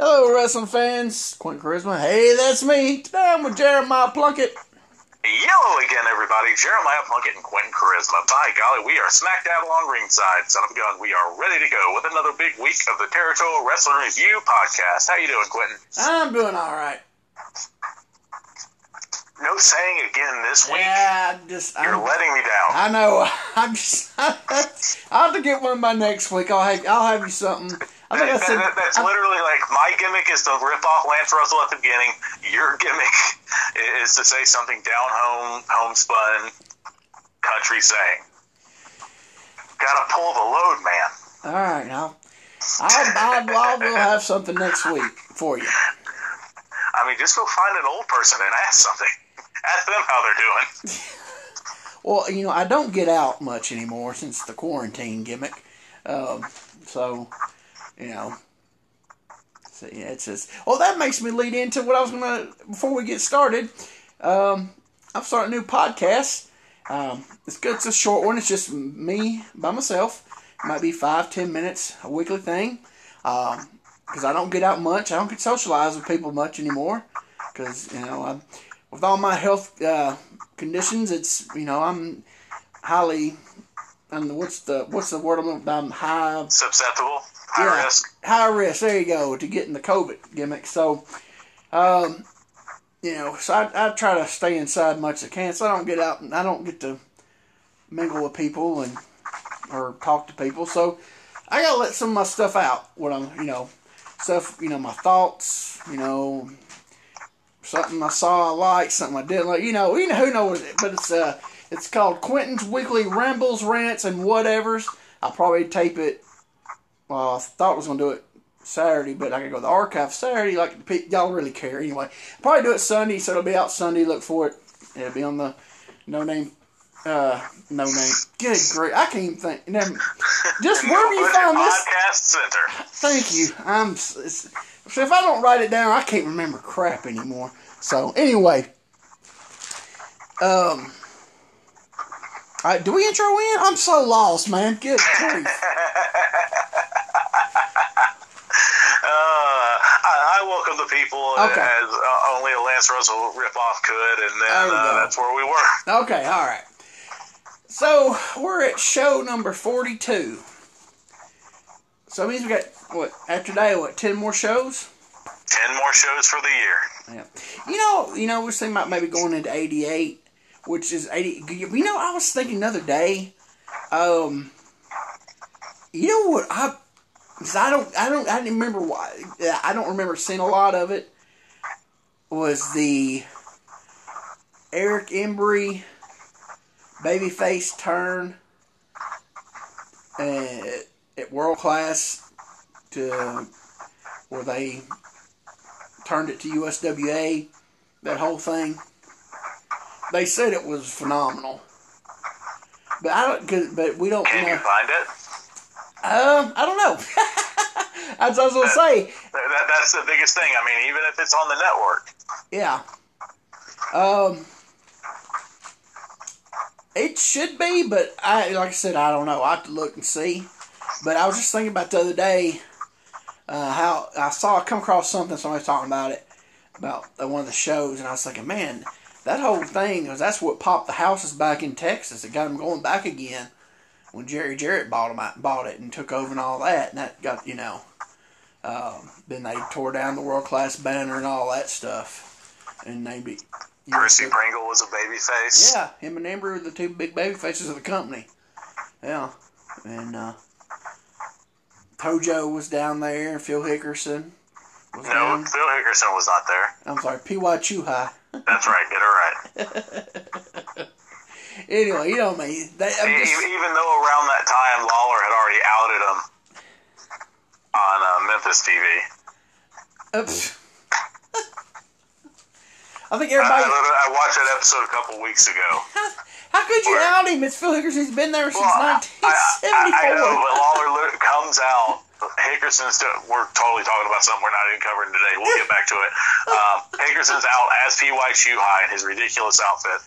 Hello, wrestling fans. Quentin Charisma. Hey, that's me. Today I'm with Jeremiah Plunkett. Hello again, everybody. Jeremiah Plunkett and Quentin Charisma. By golly, we are smack dab along ringside. Son of a gun, we are ready to go with another big week of the Territorial Wrestling Review podcast. How you doing, Quentin? I'm doing all right. No saying again this week. Yeah, just You're I'm, letting me down. I know. I'm just. I'll have to get one by next week. I'll have I'll have you something. I think I That- said. that- that's I- literally like my gimmick is to rip off Lance Russell at the beginning. Your gimmick is to say something down home, homespun, country saying. Gotta pull the load, man. all right, now. I'll, I'll, I'll will have something next week for you. I mean, just go find an old person and ask something. Ask them how they're doing. Well, you know, I don't get out much anymore since the quarantine gimmick. Um, so, you know, so yeah, it's just. Well, that makes me lead into what I was gonna before we get started. Um, I'm starting a new podcast. Um, it's good. It's a short one. It's just me by myself. It might be five, ten minutes, a weekly thing. Because I don't get out much. I don't get socialized with people much anymore. Because you know, I'm, with all my health uh, conditions, it's you know I'm highly. I'm what's the what's the word I'm, I'm high Susceptible, high yeah, risk. high risk. There you go to getting the COVID gimmick. So, um, you know, so I, I try to stay inside much as I can. So I don't get out. and I don't get to mingle with people and or talk to people. So I gotta let some of my stuff out. What I'm, you know, stuff. You know, my thoughts. You know, something I saw I liked, something I didn't like. You know, you know who knows it. But it's uh, it's called Quentin's Weekly Rambles, Rants, and Whatevers. I'll probably tape it well, I thought I was going to do it Saturday, but I could go to the archive Saturday. Like y'all really care anyway. Probably do it Sunday, so it'll be out Sunday. Look for it. It'll be on the no name, uh, no name. Good great, I can't even think. Never, just wherever you found this. Podcast Center. Thank you. I'm. so if I don't write it down, I can't remember crap anymore. So anyway, um. All right, do we intro in? I'm so lost, man. Good grief. Uh, I, I welcome the people Okay. as uh, only a Lance Russell ripoff could, and then uh, that's where we were. Okay, all right. So we're at show number forty-two. So that means we got what after today? What ten more shows? Ten more shows for the year. Yeah. You know, you know, we're thinking about maybe going into eighty-eight, which is eighty. You know, I was thinking the other day. Um, you know what I? Cause I don't, I don't, I didn't remember why. I don't remember seeing a lot of it. Was the Eric Embry babyface turn uh, at world class to where they turned it to USWA, that whole thing. They said it was phenomenal, but I don't. Cause, but we don't. Can you you find it? Um, I don't know. That's what I was gonna say. That, that, that's the biggest thing. I mean, even if it's on the network. Yeah. Um. It should be, but I like I said, I don't know. I have to look and see. But I was just thinking about the other day uh, how I saw come across something somebody was talking about it about uh, one of the shows, and I was thinking, man, that whole thing because that's what popped the houses back in Texas. It got them going back again when Jerry Jarrett bought them, bought it and took over and all that, and that got you know. Um, then they tore down the world class banner and all that stuff, and they be. you know, Pringle was a babyface. yeah, him and Embry were the two big baby faces of the company. Yeah, and uh, Tojo was down there. And Phil Hickerson was No, down. Phil Hickerson was not there. I'm sorry, P.Y. Chuhai. That's right. Get it right. Anyway, you know me. They, I'm E- just, even though around that time Lawler had already outed him on uh, Memphis TV. oops. I think I, everybody. I, I watched that episode a couple weeks ago. How, how could you out him? It's Phil Hickerson. He's been there since Well, I, I, I 1974. know, but Lawler comes out. Hickerson's. We're totally talking about something we're not even covering today. We'll get back to it. Um, Hickerson's out as P.Y. Shuhai in his ridiculous outfit,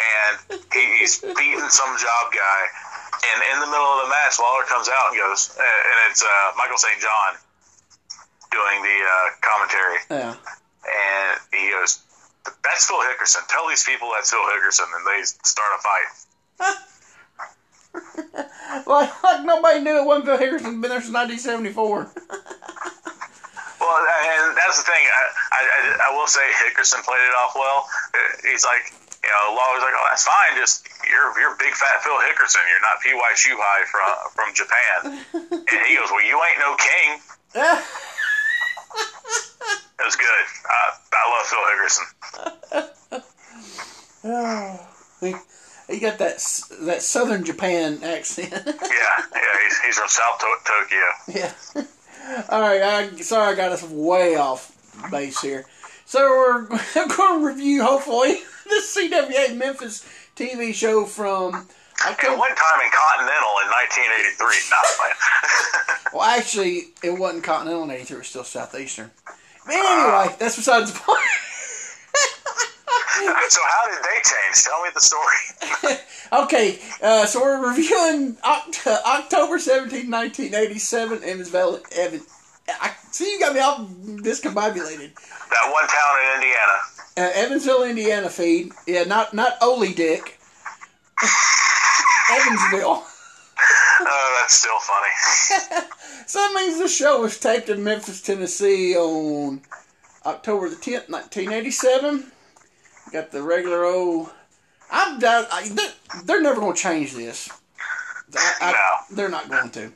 and he, he's beating some job guy. And in the middle of the match, Lawler comes out and goes, uh, and it's uh, Michael St. John doing the uh, commentary, Yeah. and he goes, "That's Phil Hickerson. Tell these people that's Phil Hickerson," and they start a fight. Like, like nobody knew it wasn't Phil Hickerson. Been there since 1974. Well, and that's the thing. I, I, I- I will say Hickerson played it off well. He's like, you know, Lawler's like, oh, that's fine. Just you're you're big fat Phil Hickerson. You're not P.Y. Shuhai from from Japan. and he goes, well, you ain't no king. It was good. Uh, I love Phil Hickerson. oh, he, got that that Southern Japan accent. Yeah, yeah. He's, he's from South to- Tokyo. yeah. All right. I, sorry, I got us way off base here. So we're going to review, hopefully, the CWA Memphis TV show from At one time in Continental in 1983. Not. Well, actually, it wasn't Continental in '83; it was still Southeastern. But anyway, uh, that's besides the point. so how did they change? Tell me the story. Okay, uh, so we're reviewing Oct- October 17, 1987, Evansville. Evan, I see you got me all discombobulated. That one town in Indiana. Uh, Evansville, Indiana feed. Yeah, not not Ole Dick. Evansville. Oh, that's still funny. So that means the show was taped in Memphis, Tennessee on October the 10th, 1987. Got the regular old. I'm. I, they're, they're never going to change this. I, I, No. They're not going to.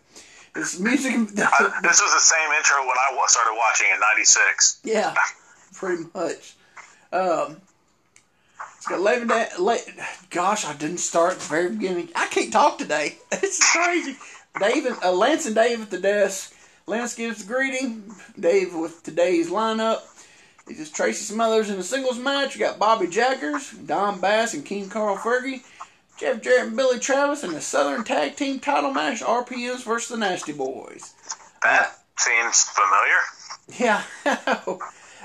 It's music. I, this was the same intro when I started watching in '96. yeah, pretty much. Um, it's got Levin. Da- Le- Gosh, I didn't start at the very beginning. I can't talk today. It's crazy. David, uh, Lance and Dave at the desk. Lance gives the greeting. Dave with today's lineup. It is Tracy Smothers in a singles match. We got Bobby Jaggers, Don Bass, and King Carl Fergie. Jeff Jarrett and Billy Travis in the Southern Tag Team title match. RPMs versus the Nasty Boys. That seems familiar. Yeah.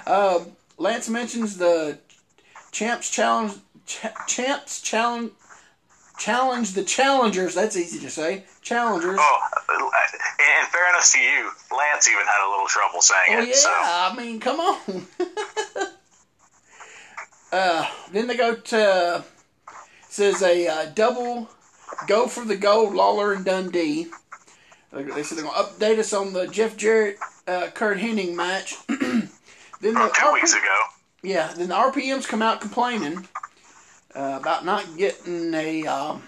um, Lance mentions the champs challenge. Ch- champs challenge. Challenge the challengers. That's easy to say. Challengers. Oh, in in fairness to you, Lance even had a little trouble saying Oh it. yeah, So I mean, come on. uh, then they go to says a uh, double go for the gold. Lawler and Dundee. They said they're going to update us on the Jeff Jarrett uh, Curt Hennig match. then the from two RP weeks ago. yeah, then the RPMs come out complaining uh, about not getting a um,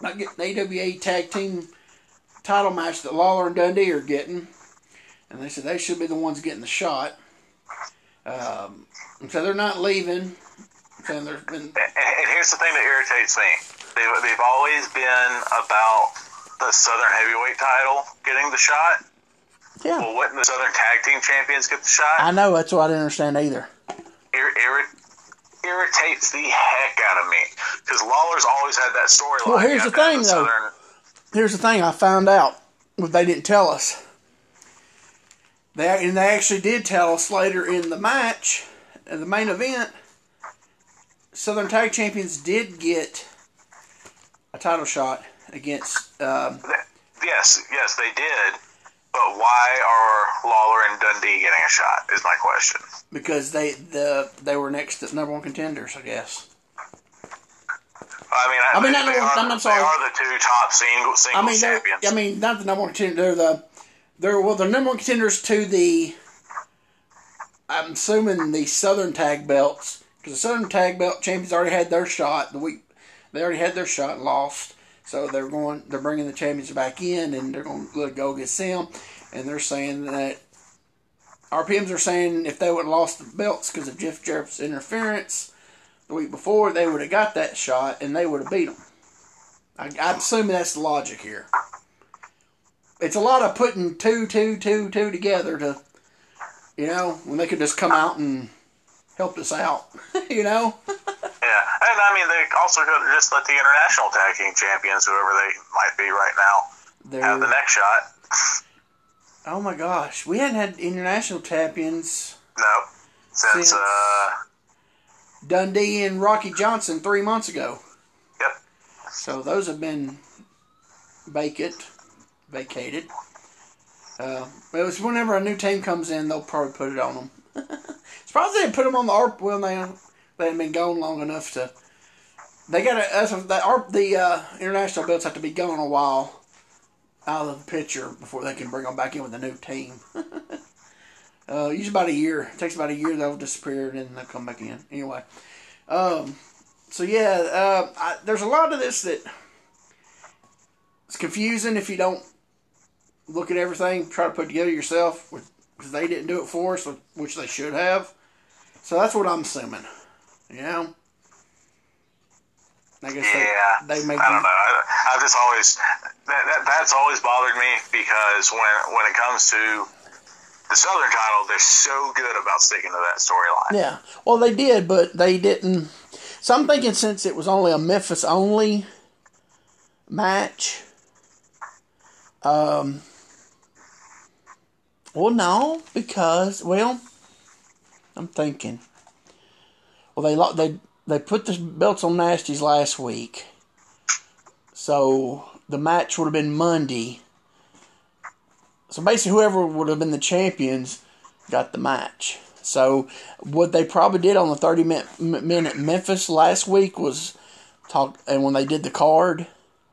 not getting AWA tag team title match that Lawler and Dundee are getting, and they said they should be the ones getting the shot. Um, so they're not leaving. There's been And, and here's the thing that irritates me. They've, they've always been about the Southern Heavyweight title getting the shot. yeah, Well, wouldn't the Southern Tag Team Champions get the shot? I know that's what I didn't understand either. Ir- irritates the heck out of me because Lawler's always had that storyline. Well, here's the have to have thing, though. Southern- Here's the thing I found out, what they didn't tell us. They and they actually did tell us later in the match, in the main event. Southern Tag Champions did get a title shot against. Um, Yes, yes, they did. But why are Lawler and Dundee getting a shot? Is my question. because they the they were next to number one contenders, I guess. I mean, I, I mean, they, not they are, I'm not they are the two top single I mean, champions. I mean, not the number one contender. They're the they're well, they're number one contenders to the. I'm assuming the Southern Tag belts because the Southern Tag Belt champions already had their shot the week. They already had their shot and lost, so they're going. They're bringing the champions back in, and they're going to go against them. And they're saying that RPMs are saying if they would have lost the belts because of Jeff Jarrett's interference the week before, they would have got that shot and they would have beat them. I, I'm assuming that's the logic here. It's a lot of putting two, two, two, two together to, you know, when they could just come out and help us out, you know. Yeah, and I mean, they also could just let the international tag team champions, whoever they might be right now, they have the next shot. oh my gosh, we hadn't had international champions No, since Since- uh, Dundee and Rocky Johnson three months ago. yep. So those have been vacant, vacated. Uh, it was whenever a new team comes in, they'll probably put it on them. Surprised they didn't put them on the ARP when they they hadn't been gone long enough to. They got to the ARP the uh, international belts have to be gone a while out of the picture before they can bring them back in with a new team. uh, usually about a year. It takes about a year they'll disappear and then they'll come back in. Anyway, um, so yeah, uh, I, there's a lot of this that it's confusing if you don't look at everything, try to put together yourself, because they didn't do it for us, which they should have. So that's what I'm assuming. You know? I guess yeah, they, they make. I don't know. I, I've just always that, that that's always bothered me because when when it comes to the Southern title, they're so good about sticking to that storyline. Yeah, well, they did, but they didn't. So I'm thinking since it was only a Memphis only match, um, well, no, because well, I'm thinking. Well, they they they put the belts on Nasties last week, so the match would have been Monday. So basically, whoever would have been the champions got the match. So what they probably did on the 30 minute Memphis last week was talk, and when they did the card,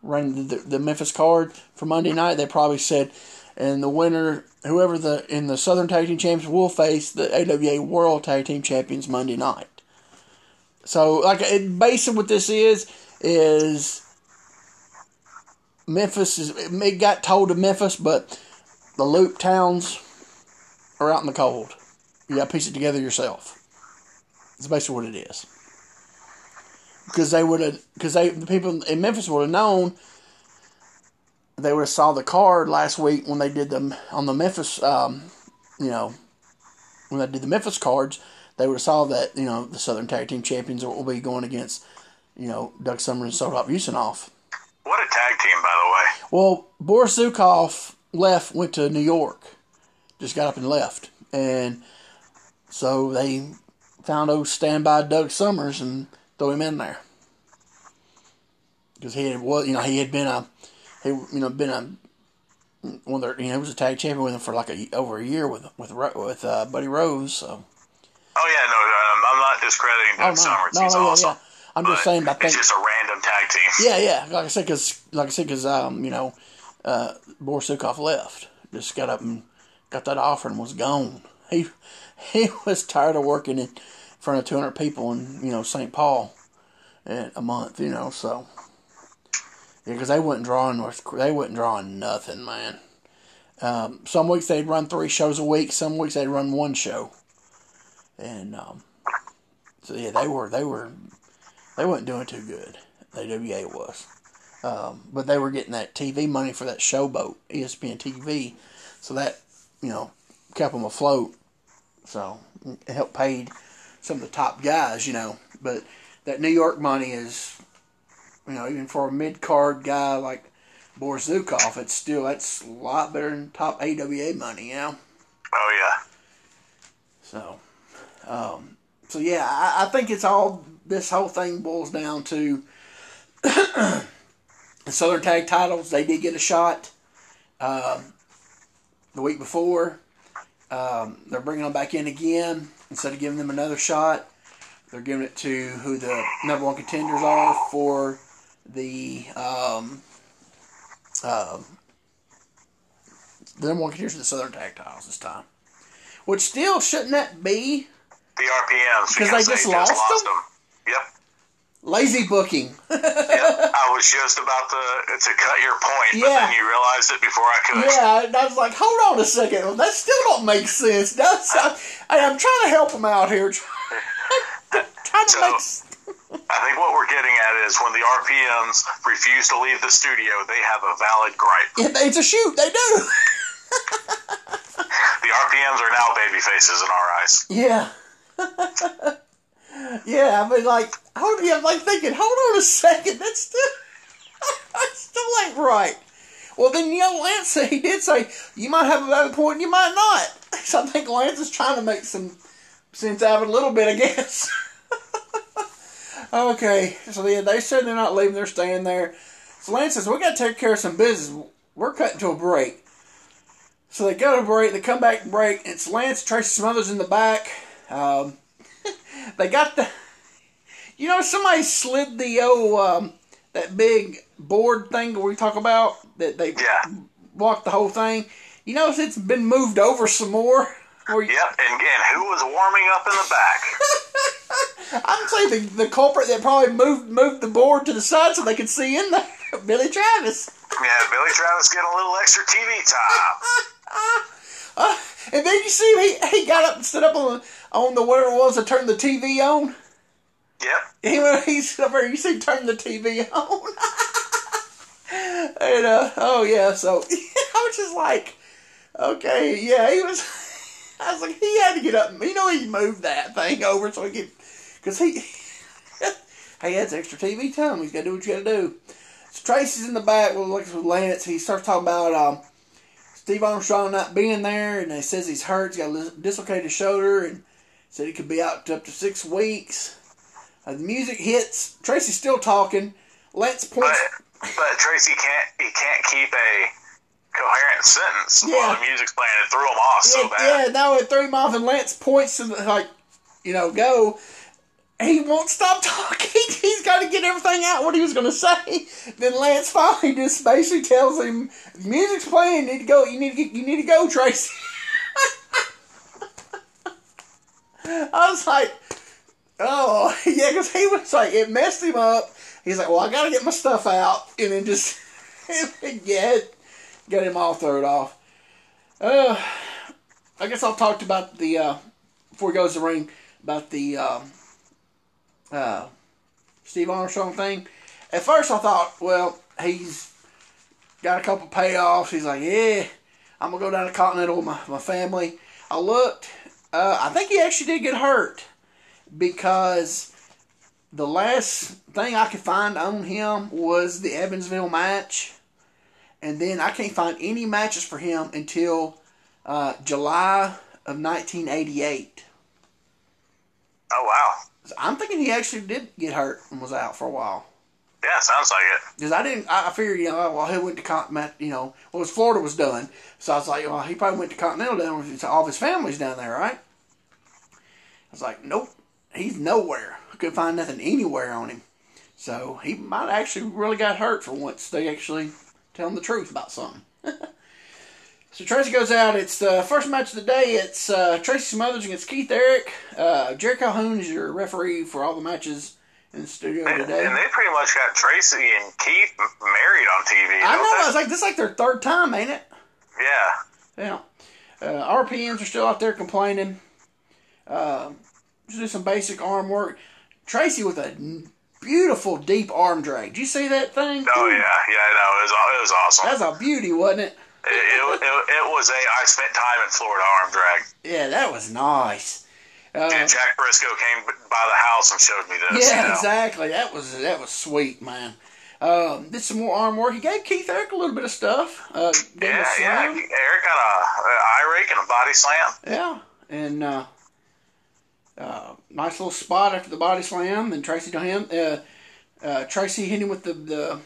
ran the, the Memphis card for Monday night, they probably said, and the winner, whoever the in the Southern Tag Team Champions will face the AWA World Tag Team Champions Monday night. So, like, basically, what this is is Memphis is it got told to Memphis, but the Loop towns are out in the cold. You got to piece it together yourself. That's basically what it is. Because they would have, because they the people in Memphis would have known. They would have saw the card last week when they did them on the Memphis, um, you know, when they did the Memphis cards. They would have saw that you know the Southern Tag Team Champions will be going against, you know, Doug Somers and Sohop Usanov. What a tag team, by the way. Well, Boris Zukov left, went to New York, just got up and left, and so they found old standby Doug Somers and throw him in there because he had well, you know, he had been a he you know been a one of their, you know he was a tag champion with him for like a over a year with with with uh, Buddy Rose. So. Oh yeah, no, I'm not discrediting Doug oh, no, Somers. No, He's no, awesome. Yeah, yeah. I'm just saying. I think it's just a random tag team. Yeah, yeah. Like I said, because like I said, because um, you know, uh, left, just got up and got that offer and was gone. He he was tired of working in front of 200 people in you know St. Paul in a month. You know, so yeah, because they wasn't draw drawing they wasn't drawing nothing, man. Um, some weeks they'd run three shows a week. Some weeks they'd run one show, and um, so yeah, they were they were they weren't doing too good. AWA was. Um, but they were getting that TV money for that showboat, ESPN TV. So that, you know, kept them afloat. So it helped pay some of the top guys, you know. But that New York money is, you know, even for a mid card guy like Boris Zukov, it's still that's a lot better than top AWA money, you know. Oh yeah. So, um, so yeah, I, I think it's all this whole thing boils down to the Southern Tag titles. They did get a shot um, the week before. Um, they're bringing them back in again instead of giving them another shot. They're giving it to who the number one contenders are for the um, uh, the number one contenders for the Southern Tag titles this time. Which still shouldn't that be the RPMs because they just lost, just lost them? them. Yep. Lazy booking. yeah, I was just about to to cut your point, yeah. but then you realized it before I could. Yeah, I was like, hold on a second, that still don't make sense. Does I, I, am trying to help them out here. trying so, make... I think what we're getting at is when the RPMs refuse to leave the studio, they have a valid gripe. It's a shoot. They do. the RPMs are now baby faces in our eyes. Yeah. Yeah, I mean, like, hold, yeah, I'm like thinking, hold on a second, that's still, that still ain't right. Well, then, you know, Lance he did say, you might have a valid point, you might not. So I think Lance is trying to make some sense out of it a little bit, I guess. okay, so yeah, they said they're not leaving, they're staying there. So Lance says, we got to take care of some business. We're cutting to a break. So they go to break. They come back to break. It's Lance Tracy Smothers in the back. Um, they got the. You know, somebody slid the oh um, that big board thing that we talk about that they Yeah. walked the whole thing. You notice it's been moved over some more. Or Yep, and, and who was warming up in the back? I'm saying the, the culprit that probably moved moved the board to the side so they could see in there. Billy Travis. yeah, Billy Travis getting a little extra TV time. Uh, and then you see him, he, he got up and stood up on on the whatever it was to turn the TV on. Yep. He went, he stood up there. You see, turn the TV on. and uh, oh yeah, so I was just like, okay, yeah, he was. I was like, he had to get up. You know, he moved that thing over so he could, because he. hey, that's extra TV time. He's got to do what you got to do. So Tracy's in the back with, like, with Lance. He starts talking about um, Steve Armstrong not being there, and he says he's hurt. He's got a dislocated shoulder, and said he could be out to up to six weeks. Uh, the music hits. Tracy's still talking. Lance But points. but Tracy can't he can't keep a coherent sentence Yeah. while the music's playing. It threw him off so yeah, bad. yeah, no, it threw him off, and Lance points to the, like, you know, go. He won't stop talking. He's got to get everything out what he was going to say. Then Lance finally just basically tells him, "The music's playing. You need to go. You need to get. You need to go, Tracy." I was like, "Oh, yeah," because he was like, it messed him up. He's like, "Well, I got to get my stuff out," and then just yeah, got him all thrown off. Uh, I guess I'll talk about the uh, before he goes to the ring about the um, uh, Steve Armstrong thing. At first, I thought, well, he's got a couple payoffs. He's like, yeah, I'm gonna go down to Continental with my, my family. I looked. Uh, I think he actually did get hurt because the last thing I could find on him was the Evansville match, and then I can't find any matches for him until uh, July of 1988. Oh wow. I'm thinking he actually did get hurt and was out for a while. Yeah, sounds like it. Because I didn't, I I figured, you know, oh, well, he went to Continental, you know, well, his Florida was done. So I was like, well, he probably went to Continental down with all of his family's down there, right? I was like, nope, he's nowhere. I couldn't find nothing anywhere on him. So he might actually really got hurt for once. They actually tell him the truth about something. so Tracy goes out. It's the first match of the day. It's uh, Tracy Smothers against Keith Eric. Uh, Jerry Calhoun is your referee for all the matches in the studio And, today. and they pretty much got Tracy and Keith married on TV. I know. they? I was like, this is like their third time, ain't it? yeah. Yeah. Uh, RPMs are still out there complaining. Uh, just do some basic arm work. Tracy with a beautiful deep arm drag. Did you see that thing? Oh Dude, yeah, yeah. No, it was it was awesome. That's a beauty, wasn't it? It, it, it, was a I spent time in Florida arm drag. Yeah, that was nice. Uh, And Jack Briscoe came by the house and showed me this. yeah, you know? exactly. That was that was sweet, man. Um, did some more arm work. He gave Keith Eric a little bit of stuff. Uh, Yeah, yeah. Eric got a, a eye rake and a body slam. Yeah, and uh, uh, nice little spot after the body slam. Then Tracy to him. Uh, uh, Tracy hit him with the the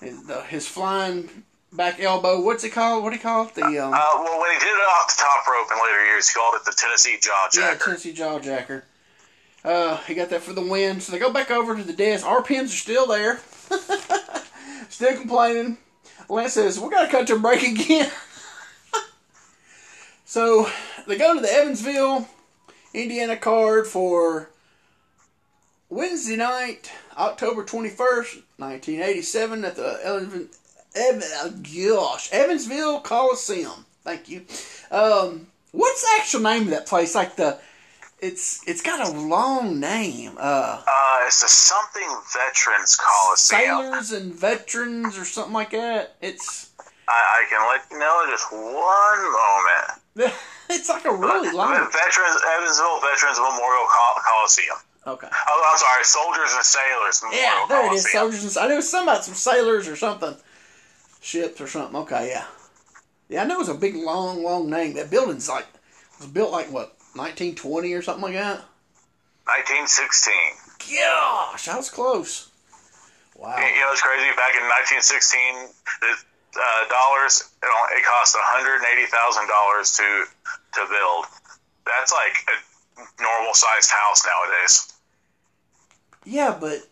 his, the, his flying back elbow. What's it called? What do you call it? The um, Uh, well, when he did it off the top rope in later years, he called it the Tennessee Jaw Jacker. yeah, Jacker. Tennessee Jawjacker. Uh, he got that for the win. So they go back over to the desk. RPMs are still there, still complaining. Lance says, "We got to cut to a break again." so they go to the Evansville, Indiana card for Wednesday night, October twenty first, nineteen eighty seven, at the Evan, oh, gosh Evansville Coliseum. Thank you. Um, what's the actual name of that place? Like the it's it's got a long name. Uh, Uh, it's the something Veterans Coliseum. Sailors and Veterans or something like that. It's I, I can let you know in just one moment. it's like a really long. Veterans Evansville Veterans Memorial Col- Coliseum. Okay. Oh, I'm sorry, Soldiers and Sailors Memorial Yeah, there it is. Soldiers. And, I knew something about some sailors or something, ships or something. Okay, yeah, yeah. I know it was a big, long, long name. That building's like it was built like what 1920 or something like that. 1916. Gosh, I was close. Wow. You know, it's crazy. Back in 1916, the, uh, dollars. It, it costs one hundred eighty thousand dollars to to build. That's like a normal sized house nowadays. Yeah, but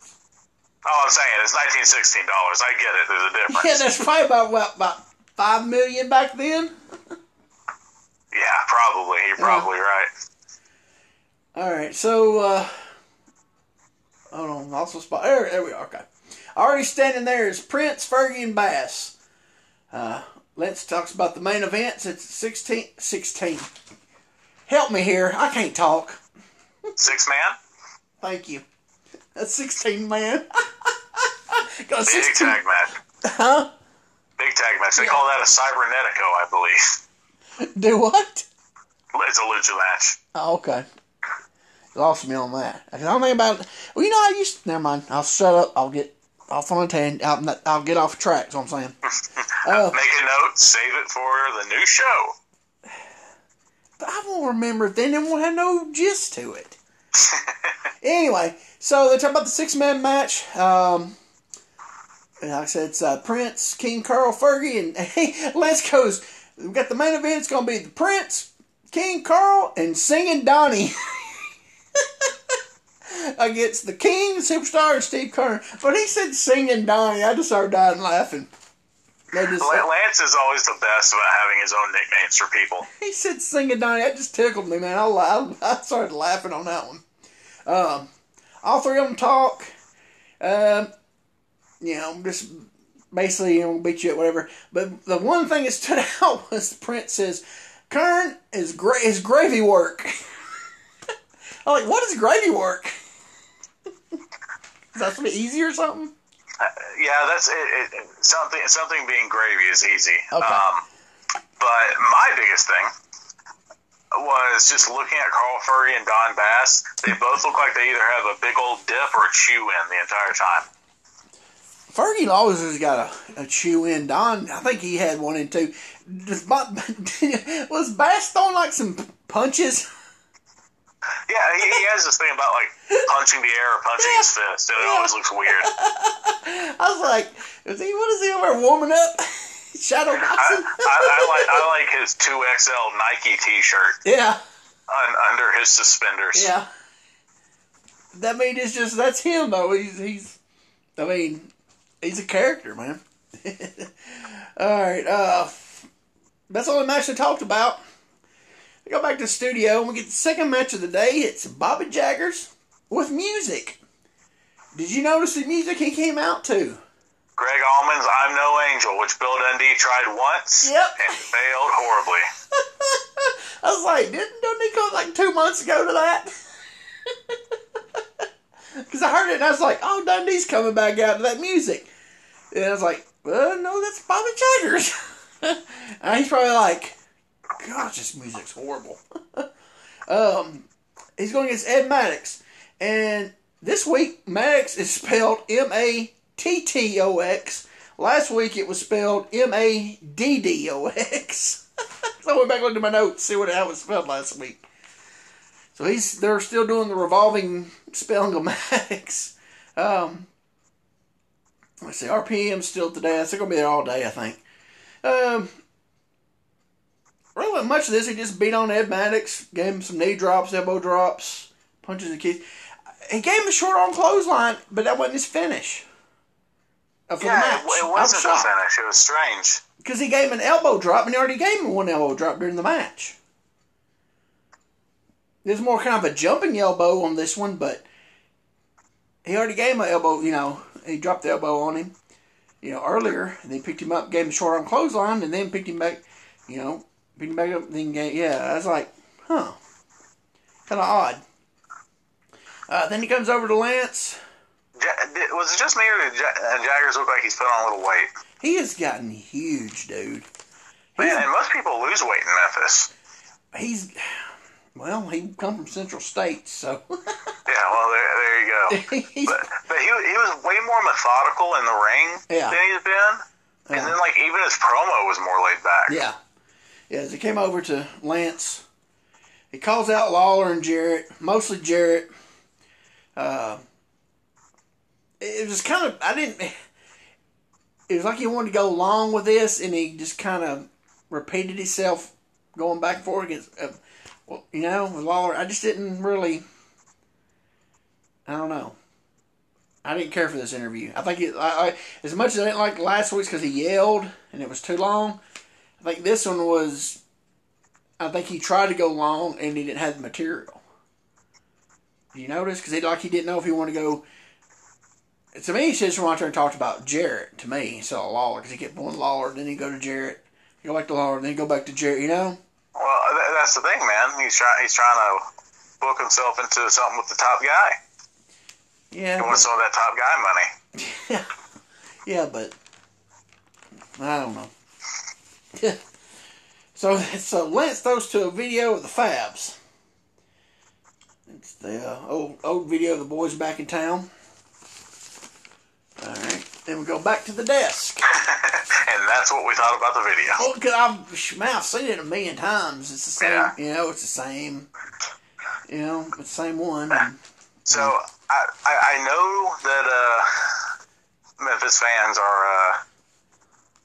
Oh, I'm saying it's nineteen sixteen dollars. I get it. There's a difference. yeah, that's probably about what, about five million back then. Yeah, probably. You're probably right. All right, so uh, hold on, also spot there. There we are. Okay, already standing there is Prince, Fergie, and Bass. Uh, Lance talks about the main events. It's 16, 16. Help me here. I can't talk. Six man. Thank you. That's sixteen man. Got a Big 16 tag match. Huh? Big tag match. They Yeah. call that a cybernetico, I believe. Do what? It's a lucha match. Oh, okay. Lost me on that. I don't think about. Well, you know, I used. Never mind. I'll shut up. I'll get off on a tangent. I'll, I'll get off track. Is what I'm saying. Uh, Make a note. Save it for the new show. but I won't remember if then. It won't have no gist to it. Anyway, so they talk about the six man match. Um, and like I said, it's uh, Prince, King Carl, Fergie, and hey, Lance goes. We got the main event. It's gonna be the Prince, King Carl, and singing Donnie. Against the King, the Superstar, and Steve Keirn. But he said singing Donnie. I just started dying laughing. Just, Lance is always the best about having his own nicknames for people. he said singing Donnie. That just tickled me, man. I, I, I started laughing on that one. Um, all three of them talk. Um, you know, just basically, you know, beat you at whatever. But the one thing that stood out was the Prince says, Keirn is gra- is gravy work. I'm like, what is gravy work? is that something easy or something? Uh, yeah, that's it, it, it- something. Something being gravy is easy. Okay. Um, but my biggest thing was just looking at Carl Fergie and Don Bass. They both look like they either have a big old dip or a chew in the entire time. Fergie always has got a, a chew in. Don, I think he had one in two. Does Was Bass throwing like some punches? Yeah, he, he has this thing about like punching the air or punching his fist, and it always looks weird. I was like, is he, what is he over warming up? Shadow I, boxing? I, I like I like his two XL Nike T-shirt yeah, un, under his suspenders. yeah. That mean it's just that's him though. He's he's. I mean, he's a character, man. All right, uh, that's all the match they talked about. We go back to the studio and we get the second match of the day. It's Bobby Jaggers with music. Did you notice the music he came out to? Gregg Allman's "I'm No Angel," which Bill Dundee tried once Yep. and failed horribly. I was like, didn't he go like two months ago to that? Because I heard it and I was like, oh, Dundee's coming back out to that music. And I was like, well, no, that's Bobby Jaggers. and he's probably like, gosh, this music's horrible. um, he's going against Ed Maddox. And this week, Maddox is spelled M A T T O X. Last week, it was spelled M A D D O X. So I went back at my notes, see what how it was spelled last week. So he's they're still doing the revolving spelling of Maddox. Um, let's see, RPM still today. They're gonna be there all day, I think. Um, really, much of this he just beat on Ed Maddox, gave him some knee drops, elbow drops, punches and kicks. He gave him a short arm clothesline, but that wasn't his finish. Uh, For the Yeah, match. it, it was wasn't the finish. It was strange. because he gave him an elbow drop, and he already gave him one elbow drop during the match. There's more kind of a jumping elbow on this one, but he already gave him an elbow. You know, he dropped the elbow on him, you know, earlier, and then picked him up, gave him a short arm clothesline, and then picked him back. You know, picked him back up. Then gave, yeah, I was like, huh, kind of odd. Uh, then he comes over to Lance. Ja- Was it just me or did Ja- uh, Jaggers look like he's put on a little weight? He has gotten huge, dude. Man, and most people lose weight in Memphis. He's well, he come from Central States, so Yeah, well, there, there you go. But, but he, he was way more methodical in the ring Yeah. than he's been. And then, like, even his promo was more laid back. yeah, yeah. As he came over to Lance, he calls out Lawler and Jarrett, mostly Jarrett. Uh, it was kind of I didn't. it was like he wanted to go long with this, and he just kind of repeated himself going back and forth against, uh, well, you know, with Lawler. I just didn't really. I don't know. I didn't care for this interview. I think it, I, I as much as I didn't like last week's because he yelled and it was too long. I think this one was. I think he tried to go long and he didn't have the material. You notice because he like he didn't know if he wanted to go. To me, he just went out there and talked about Jarrett. To me, instead of Lawler, because he kept going Lawler, then he go to Jarrett, go back to Lawler, then he go back to Jarrett. You know. Well, th- that's the thing, man. He's trying. He's trying to book himself into something with the top guy. Yeah. He wants all that top guy money. Yeah, yeah, but I don't know. Yeah. So, so Lance throws to a video of the Fabs. It's the uh, old old video of the boys back in town. All right, then we go back to the desk. and that's what we thought about the video. Well, cause I've man, I've seen it a million times. It's the same, Yeah. you know. It's the same, you know, it's the same one. And, So I, I, I know that uh, Memphis fans are uh,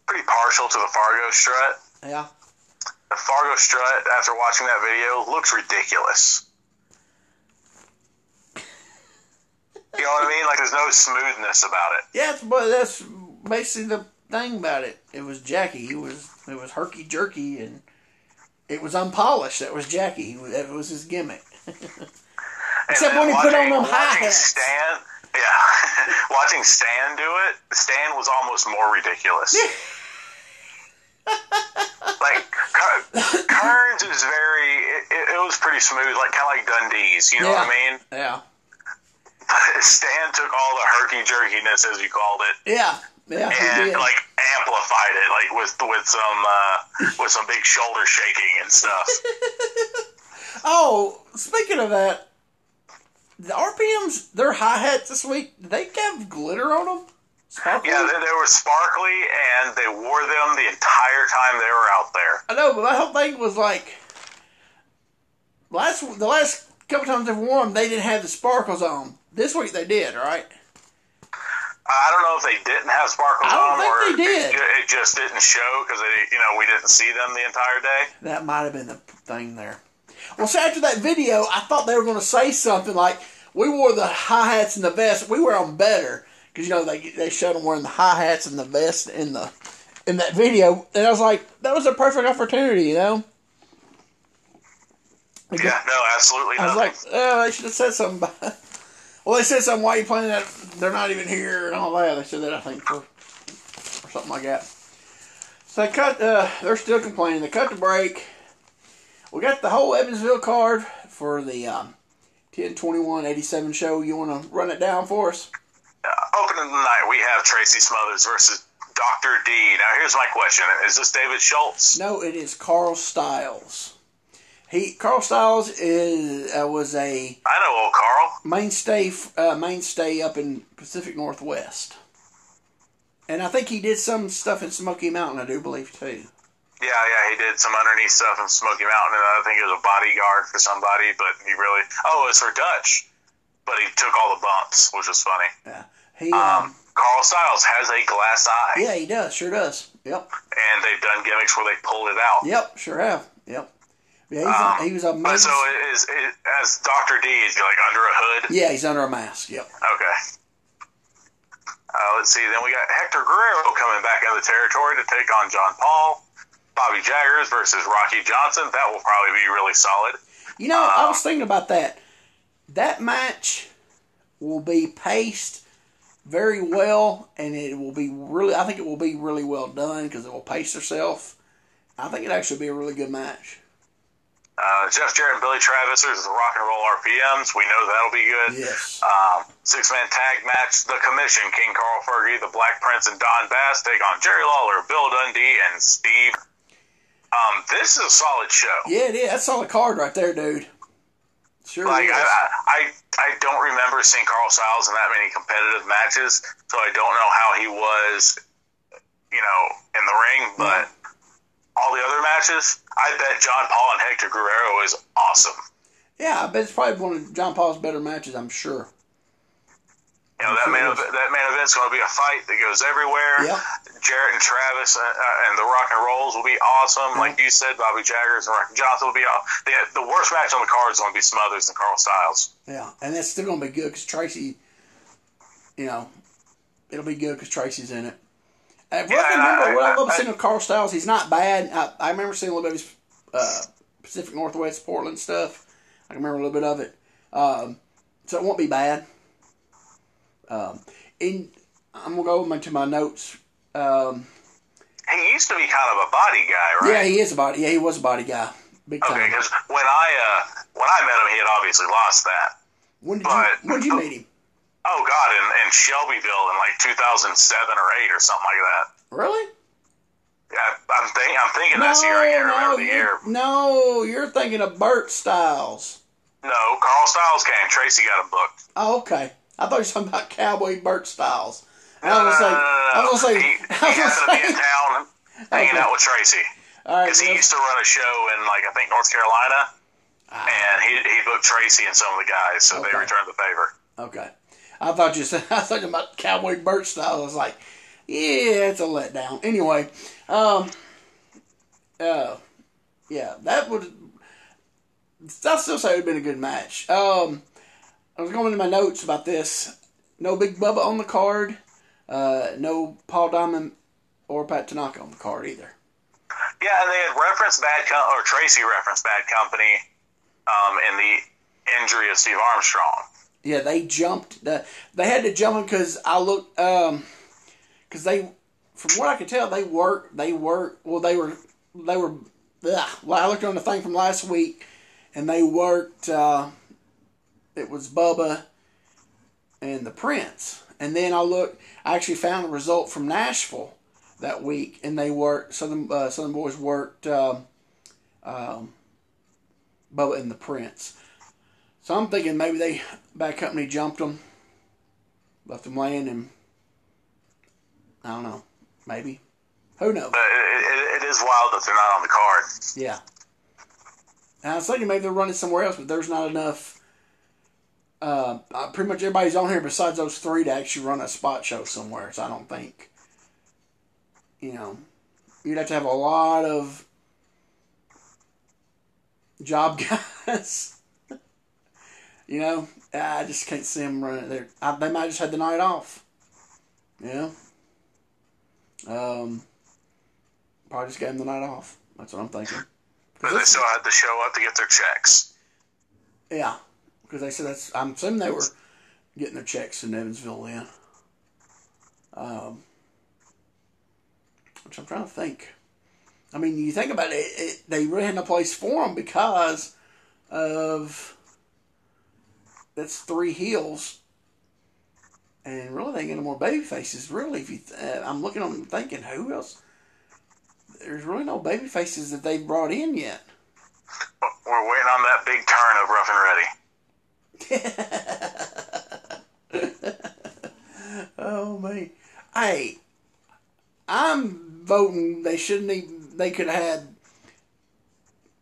pretty partial to the Fargo strut. yeah, The Fargo strut, after watching that video, looks ridiculous. You know what I mean? Like there's no smoothness about it. yeah, it's, but that's basically the thing about it. It was Jackie. He was it was herky jerky and it was unpolished. That was Jackie. He was, that was his gimmick. Except when he then put on watching- them watching hi-hats. Stan, yeah, watching Stan do it, Stan was almost more ridiculous. like Keirn's is very, it, it, it was pretty smooth, like kind of like Dundee's. You know what I mean? Yeah, Stan took all the herky jerkiness, as you called it, yeah, yeah. And like amplified it, like with with some uh, with some big shoulder shaking and stuff. Oh, speaking of that, the RPMs, their hi hats this week, did they have glitter on them? Sparkly? Yeah, they, they were sparkly, and they wore them the entire time they were out there. I know, but my whole thing was like last the last couple times they've worn them, they didn't have the sparkles on. This week they did, right? I don't know if they didn't have sparkles I don't on, think or they did. It, it just didn't show because they, you know we didn't see them the entire day. That might have been the thing there. Well, so after that video, I thought they were going to say something like, "We wore the hi hats and the vest. We wear them better." Because you know they they showed them wearing the hi hats and the vest in the in that video, and I was like, that was a perfect opportunity, you know. Yeah, no, absolutely I was like, oh, they should have said something. Well, they said something. Why you playing that? They're not even here and all that. They said that I think for or something like that. So they cut. Uh, they're still complaining. They cut the break. We got the whole Evansville card for the um, 10 21 87 show. You want to run it down for us? Uh, opening the night, we have Tracy Smothers versus Doctor D. Now, here's my question: Is this David Schults? No, it is Carl Styles. He Carl Styles is uh, was a I know old Carl. mainstay uh, mainstay up in Pacific Northwest, and I think he did some stuff in Smoky Mountain. I do believe too. Yeah, yeah, he did some underneath stuff in Smoky Mountain, and I think it was a bodyguard for somebody, but he really oh, it was for Dutch, but he took all the bumps, which was funny. Yeah, he. Um, Um, Carl Styles has a glass eye, yeah, he does. Sure does. Yep. and they've done gimmicks where they pulled it out. Yep. Sure have. Yep. Yeah, he's Um, a, he was a But main, so it is it, as Doctor D is he like under a hood. Yeah, he's under a mask. Yep. Okay. Uh, let's see. Then we got Hector Guerrero coming back into the territory to take on John Paul. Bobby Jaggers versus Rocky Johnson. That will probably be really solid. You know, I was thinking about that. That match will be paced very well, and it will be really. I think it will be really well done because it will pace itself. I think it actually be a really good match. Uh, Jeff Jarrett and Billy Travis versus the Rock and Roll RPMs. We know that'll be good. Yes. Um, six man tag match. The Commission, King Carl Fergie, the Black Prince, and Don Bass take on Jerry Lawler, Bill Dundee, and Steve. Um, this is a solid show. Yeah, it is. That's on the card right there, dude. Sure Like is. I, I, I don't remember seeing Carl Styles in that many competitive matches, so I don't know how he was, you know, in the ring. But all the other matches, I bet John Paul and Hector Guerrero is awesome. yeah, I bet it's probably one of John Paul's better matches. I'm sure. You know that main event, that main event's going to be a fight that goes everywhere. Yep. Jarrett and Travis uh, uh, and the Rock and Rolls will be awesome. Like you said, Bobby Jaggers and Rocky Johnson will be. Aw- the, the worst match on the card is going to be Smothers and Carl Styles. Yeah, and that's still gonna be good because Tracy, you know, it'll be good because Tracy's in it. Uh, Yeah, what I remember, I- what I I- love seeing of Carl Styles, he's not bad. I, I remember seeing a little bit of his uh, Pacific Northwest Portland stuff. I can remember a little bit of it, um, so it won't be bad. Um, and I'm gonna go into my notes. Um, He used to be kind of a body guy, right? yeah, he is a body. Yeah, he was a body guy, big time. Okay, because when I uh, when I met him, he had obviously lost that. when did but- you when did you meet him? Oh God, in, in Shelbyville in like 2007 or eight or something like that. Really? Yeah, I'm think I'm thinking that's the year. I can't remember the year. no, you're thinking of Burt Styles. No, Carl Styles came. Tracy got him booked. Oh, okay. I thought you were talking about Cowboy Burt Styles. I No, was no, say, no, no, I no, was gonna say, he, I he was happened to be in town hanging Okay. out with Tracy All right, because he used to run a show in like I think North Carolina, ah. and he he booked Tracy and some of the guys, so they returned the favor. okay. I thought you said I was about Cowboy Burt style. I was like, yeah, it's a letdown. Anyway, um, uh, yeah, that would. I still say it would have been a good match. Um, I was going into my notes about this. No Big Bubba on the card. Uh, no Paul Diamond or Pat Tanaka on the card either. Yeah, and they had referenced bad com- or Tracy referenced bad company um, in the injury of Steve Armstrong. Yeah, they jumped. The, they had to jump because I looked. Um, because they, from what I could tell, they worked. They worked. Well, they were. They were. Ugh, well, I looked on the thing from last week, and they worked. Uh, it was Bubba and the Prince, and then I looked. I actually found the result from Nashville that week, and they worked. Southern uh, Southern Boys worked. Um, um, Bubba and the Prince. So I'm thinking maybe they bad company jumped them, left them laying, and I don't know, maybe. Who knows? But it, it, it is wild that they're not on the card. Yeah. And I was thinking maybe they're running somewhere else, but there's not enough. Uh, uh, pretty much everybody's on here besides those three to actually run a spot show somewhere. So I don't think, you know, you'd have to have a lot of job guys. You know, I just can't see them running there. I, they might just had the night off. Yeah. Um, probably just gave them the night off. That's what I'm thinking. But they still had to show up to get their checks. Yeah, because they said that's. I'm assuming they were getting their checks in Evansville then. Um, which I'm trying to think. I mean, you think about it, it they really had no place for them because of that's three heels, and really they get no more baby faces. Really, if you, th- uh, I'm looking at them thinking, who else? There's really no baby faces that they've brought in yet. We're waiting on that big turn of Rough and Ready. oh man, hey, I'm voting. They shouldn't even. They could have had,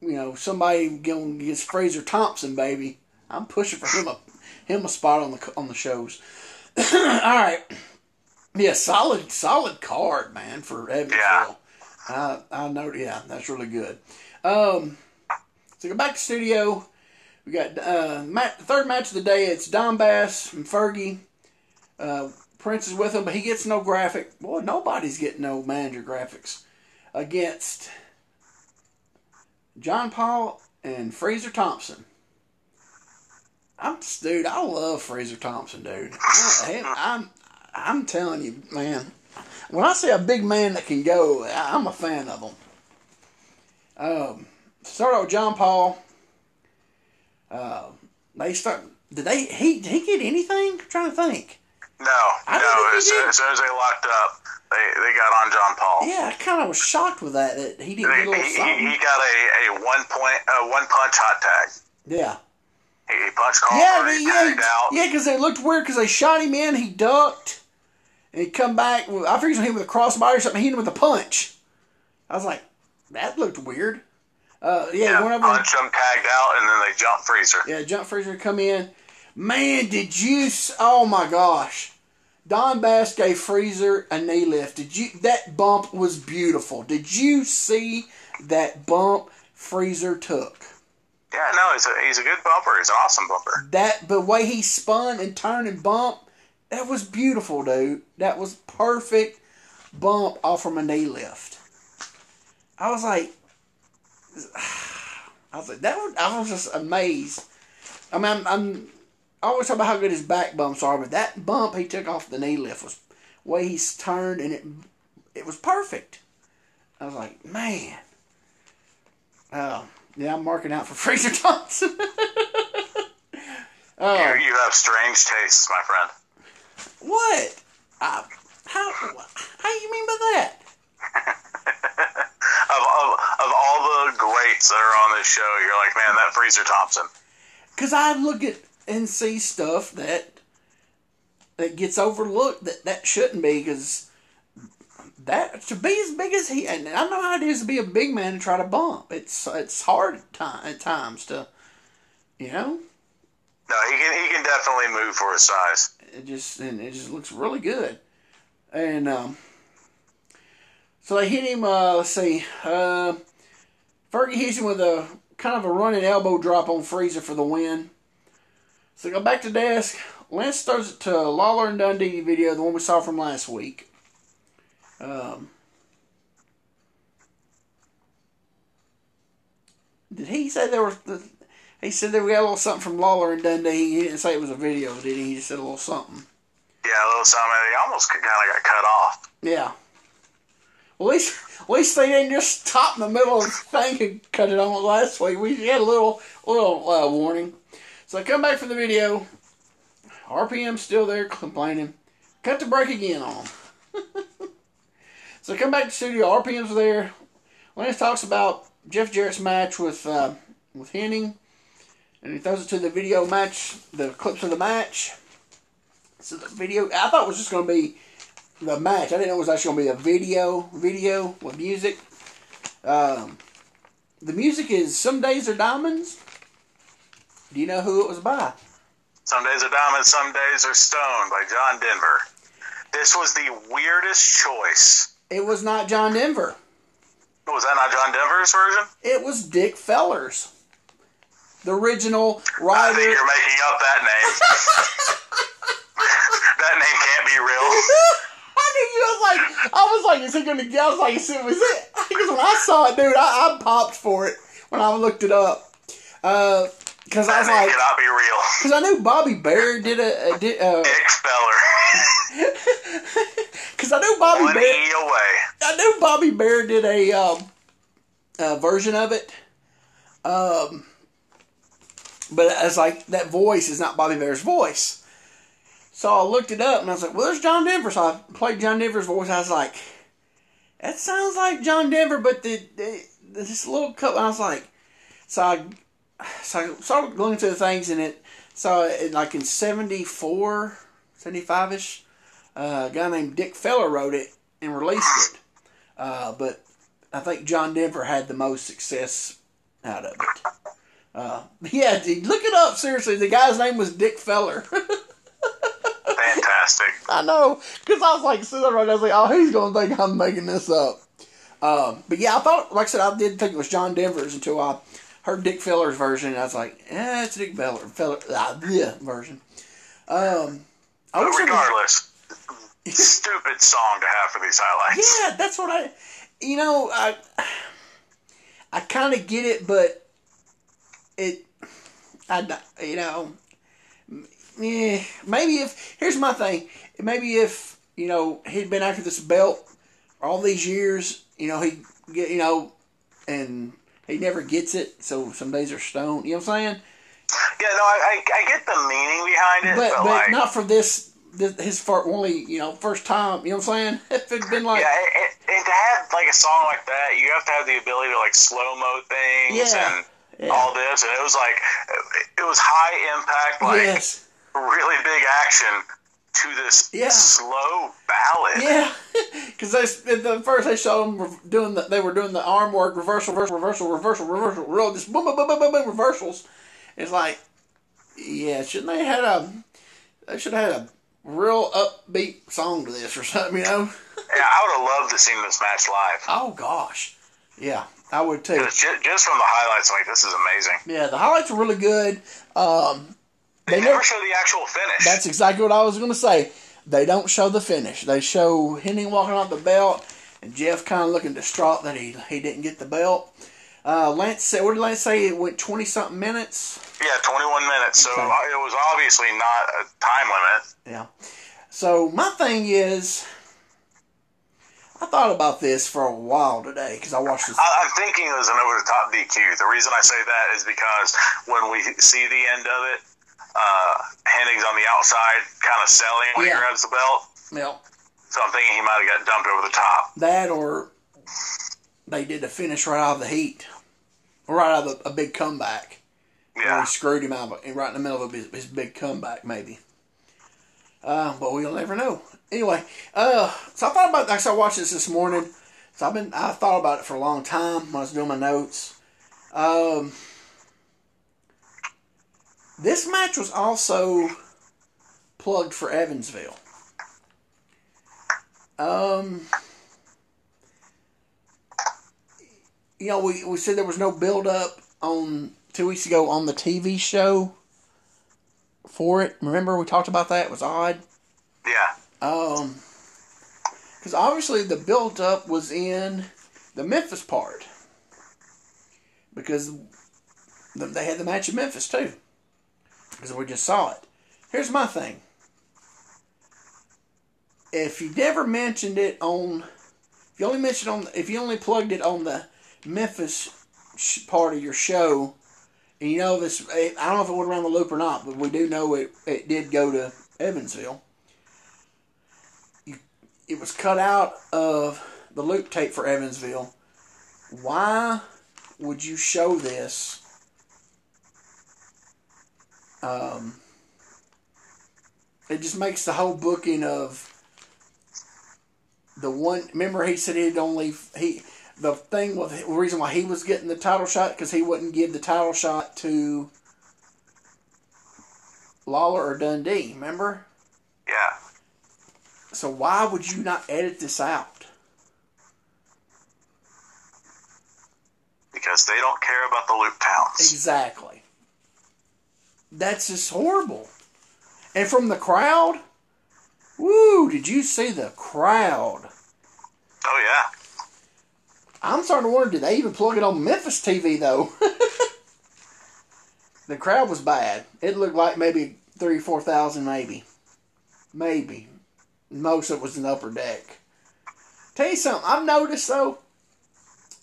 you know, somebody going against Fraser Thompson, baby. I'm pushing for him a him a spot on the on the shows. All right, yeah, solid solid card, man, for Evansville. Yeah. I I know. Yeah, that's really good. Um, so go back to studio. We got uh, mat, third match of the day. It's Don Bass and Fergie. Uh, Prince is with him, but he gets no graphic. Boy, nobody's getting no manager graphics against John Paul and Fraser Thompson. I'm dude. I love Fraser Thompson, dude. I, I'm I'm telling you, man. When I see a big man that can go, I'm a fan of him. Um, start out with John Paul. Uh, they start. Did they? He did he get anything? I'm trying to think. No, I no. As, as soon as they locked up, they, they got on John Paul. Yeah, I kind of was shocked with that that he didn't He, get a little he, he got a, a one point a one punch hot tag. yeah. He, he punched. Yeah, he tagged yeah, out. yeah, because they looked weird because they shot him in, he ducked, and he come back. I figured he was hit him with a crossbody or something. He hit him with a punch. I was like, that looked weird. Uh, yeah, Yeah, went over. punched him, tagged out, and then they jumped Freezer. Yeah, Jump freezer come in, Man, did you? Oh my gosh. Don Bass gave Freezer a knee lift. Did you? That bump was beautiful. Did you see that bump Freezer took? Yeah, no, he's a he's a good bumper. He's an awesome bumper. That the way he spun and turned and bump, that was beautiful, dude. That was perfect bump off from a knee lift. I was like, I was like that. I was just amazed. I mean, I'm, I'm I always talk about how good his back bumps are, but that bump he took off the knee lift was way he's turned and it it was perfect. I was like, man. Uh, yeah, I'm marking out for Fraser Thompson. oh. you, you have strange tastes, my friend. What? Uh, how? How you mean by that? of, of, of all the greats that are on this show, you're like, man, that Freezer Thompson. Because I look at and see stuff that that gets overlooked that that shouldn't be because that to be as big as he and I know how it is to be a big man and try to bump. It's it's hard at, time, at times to, you know. No, he can he can definitely move for his size. It just and it just looks really good, and um, so they hit him. Uh, let's see, uh, Fergie hits him with a kind of a running elbow drop on Freezer for the win. So go back to desk. Lance throws it to Lawler and Dundee video, the one we saw from last week. Um, did he say there was? The, he said there we got a little something from Lawler and Dundee. He didn't say it was a video, did he? He just said a little something. Yeah, a little something. He almost kind of got cut off. Yeah. At least, at least they didn't just stop in the middle of the thing and cut it on last week. We had a little, little uh, warning. So I come back from the video. RPM's still there complaining. Cut the break again on. so come back to studio. RPM's there. Lance talks about Jeff Jarrett's match with uh, with Hennig, and he throws it to the video match, the clips of the match. So the video, I thought it was just going to be the match. I didn't know it was actually going to be a video, video with music. Um, the music is "Some Days Are Diamonds." Do you know who it was by? Some Days Are Diamonds, Some Days Are Stone by John Denver. This was the weirdest choice. It was not John Denver. Was that not John Denver's version? It was Dick Fellers. The original writer. I think you're making up that name. that name can't be real. I knew you. I was like, I was like, is he gonna? I was like, is it was it? Because when I saw it, dude, I, I popped for it when I looked it up. Uh, because I was like, cannot be real. Because I knew Bobby Bare did a, a did. Uh, Dick Feller. Because I knew Bobby One away. I knew Bobby Bare did a, um, a version of it. Um, but I was like, that voice is not Bobby Bare's voice. So I looked it up and I was like, well, there's John Denver. So I played John Denver's voice. I was like, that sounds like John Denver, but the, the this little cut. I was like, so I so I started going through the things in it. So it, like in 74, 75 ish, uh, a guy named Dick Feller wrote it and released it. Uh, but I think John Denver had the most success out of it. Uh, yeah, look it up seriously. The guy's name was Dick Feller. Fantastic. I know, because I was like, sitting there, I was like, oh, he's gonna think I'm making this up. Um, but yeah, I thought, like I said, I did think it was John Denver's until I heard Dick Feller's version, and I was like, "Yeah, it's Dick Feller, Feller uh, yeah, version. Um, I but regardless, stupid song to have for these highlights. Yeah, that's what I, you know, I, I kind of get it, but it, I, you know, yeah, maybe if here's my thing, maybe if you know he'd been after this belt all these years, you know he get you know, and he never gets it, so some days are stoned. You know what I'm saying? Yeah, no, I, I, I get the meaning behind it, but, but, but like, not for this. This, his first, only you know first time. You know what I'm saying? If it'd been like yeah, it, and to have like a song like that, you have to have the ability to like slow mo things yeah, and yeah. all this, and it was like it was high impact, like yes. really big action to this Yeah. slow ballad. Yeah, because they the first they showed them doing the they were doing the arm work reversal reversal reversal reversal reversal real just boom boom boom boom boom, boom reversals. It's like Yeah, shouldn't they had a? They should have had a real upbeat song to this or something, you know? Yeah, I would have loved to see this match live. Oh gosh, yeah, I would too. Just, just from the highlights, I'm like this is amazing. Yeah, the highlights are really good. Um, They, never show the actual finish. That's exactly what I was going to say. They don't show the finish. They show Hennig walking off the belt and Jeff kind of looking distraught that he he didn't get the belt. Uh, Lance said, what did Lance say? It went 20 something minutes. Yeah, 21 minutes. So Okay. uh, it was obviously not a time limit. Yeah. So my thing is, I thought about this for a while today because I watched this. I, I'm thinking it was an over the top DQ. The reason I say that is because when we see the end of it, uh, Hennig's on the outside, kind of selling when Yeah. he grabs the belt. Well, So I'm thinking he might have got dumped over the top. that or they did the finish right out of the heat, right out of a big comeback. Yeah. he screwed him out of right in the middle of his, his big comeback, maybe. Uh, but we'll never know. Anyway, uh, so I thought about. Actually, I watched this this morning. So I've been. I thought about it for a long time when I was doing my notes. Um, this match was also plugged for Evansville. Um, you know, we, we said there was no build up on two weeks ago on the TV show for it. Remember we talked about that? It was odd. Yeah. Um, because obviously the build up was in the Memphis part because they had the match in Memphis too. Because we just saw it. Here's my thing. If you never mentioned it on, if you only mentioned on, if you only plugged it on the Memphis sh- part of your show, and you know this, I don't know if it went around the loop or not, but we do know it, it did go to Evansville. It was cut out of the loop tape for Evansville. Why would you show this? Um, it just makes the whole booking of the one. Remember, he said he'd only he the thing with the reason why he was getting the title shot because he wouldn't give the title shot to Lawler or Dundee. Remember? Yeah. So why would you not edit this out? Because they don't care about the loop towns. Exactly. That's just horrible. And from the crowd, woo! Did you see the crowd? Oh yeah. I'm starting to wonder, did they even plug it on Memphis TV though? the crowd was bad. It looked like maybe three, four thousand, maybe, maybe. Most of it was in upper deck. Tell you something, I've noticed though,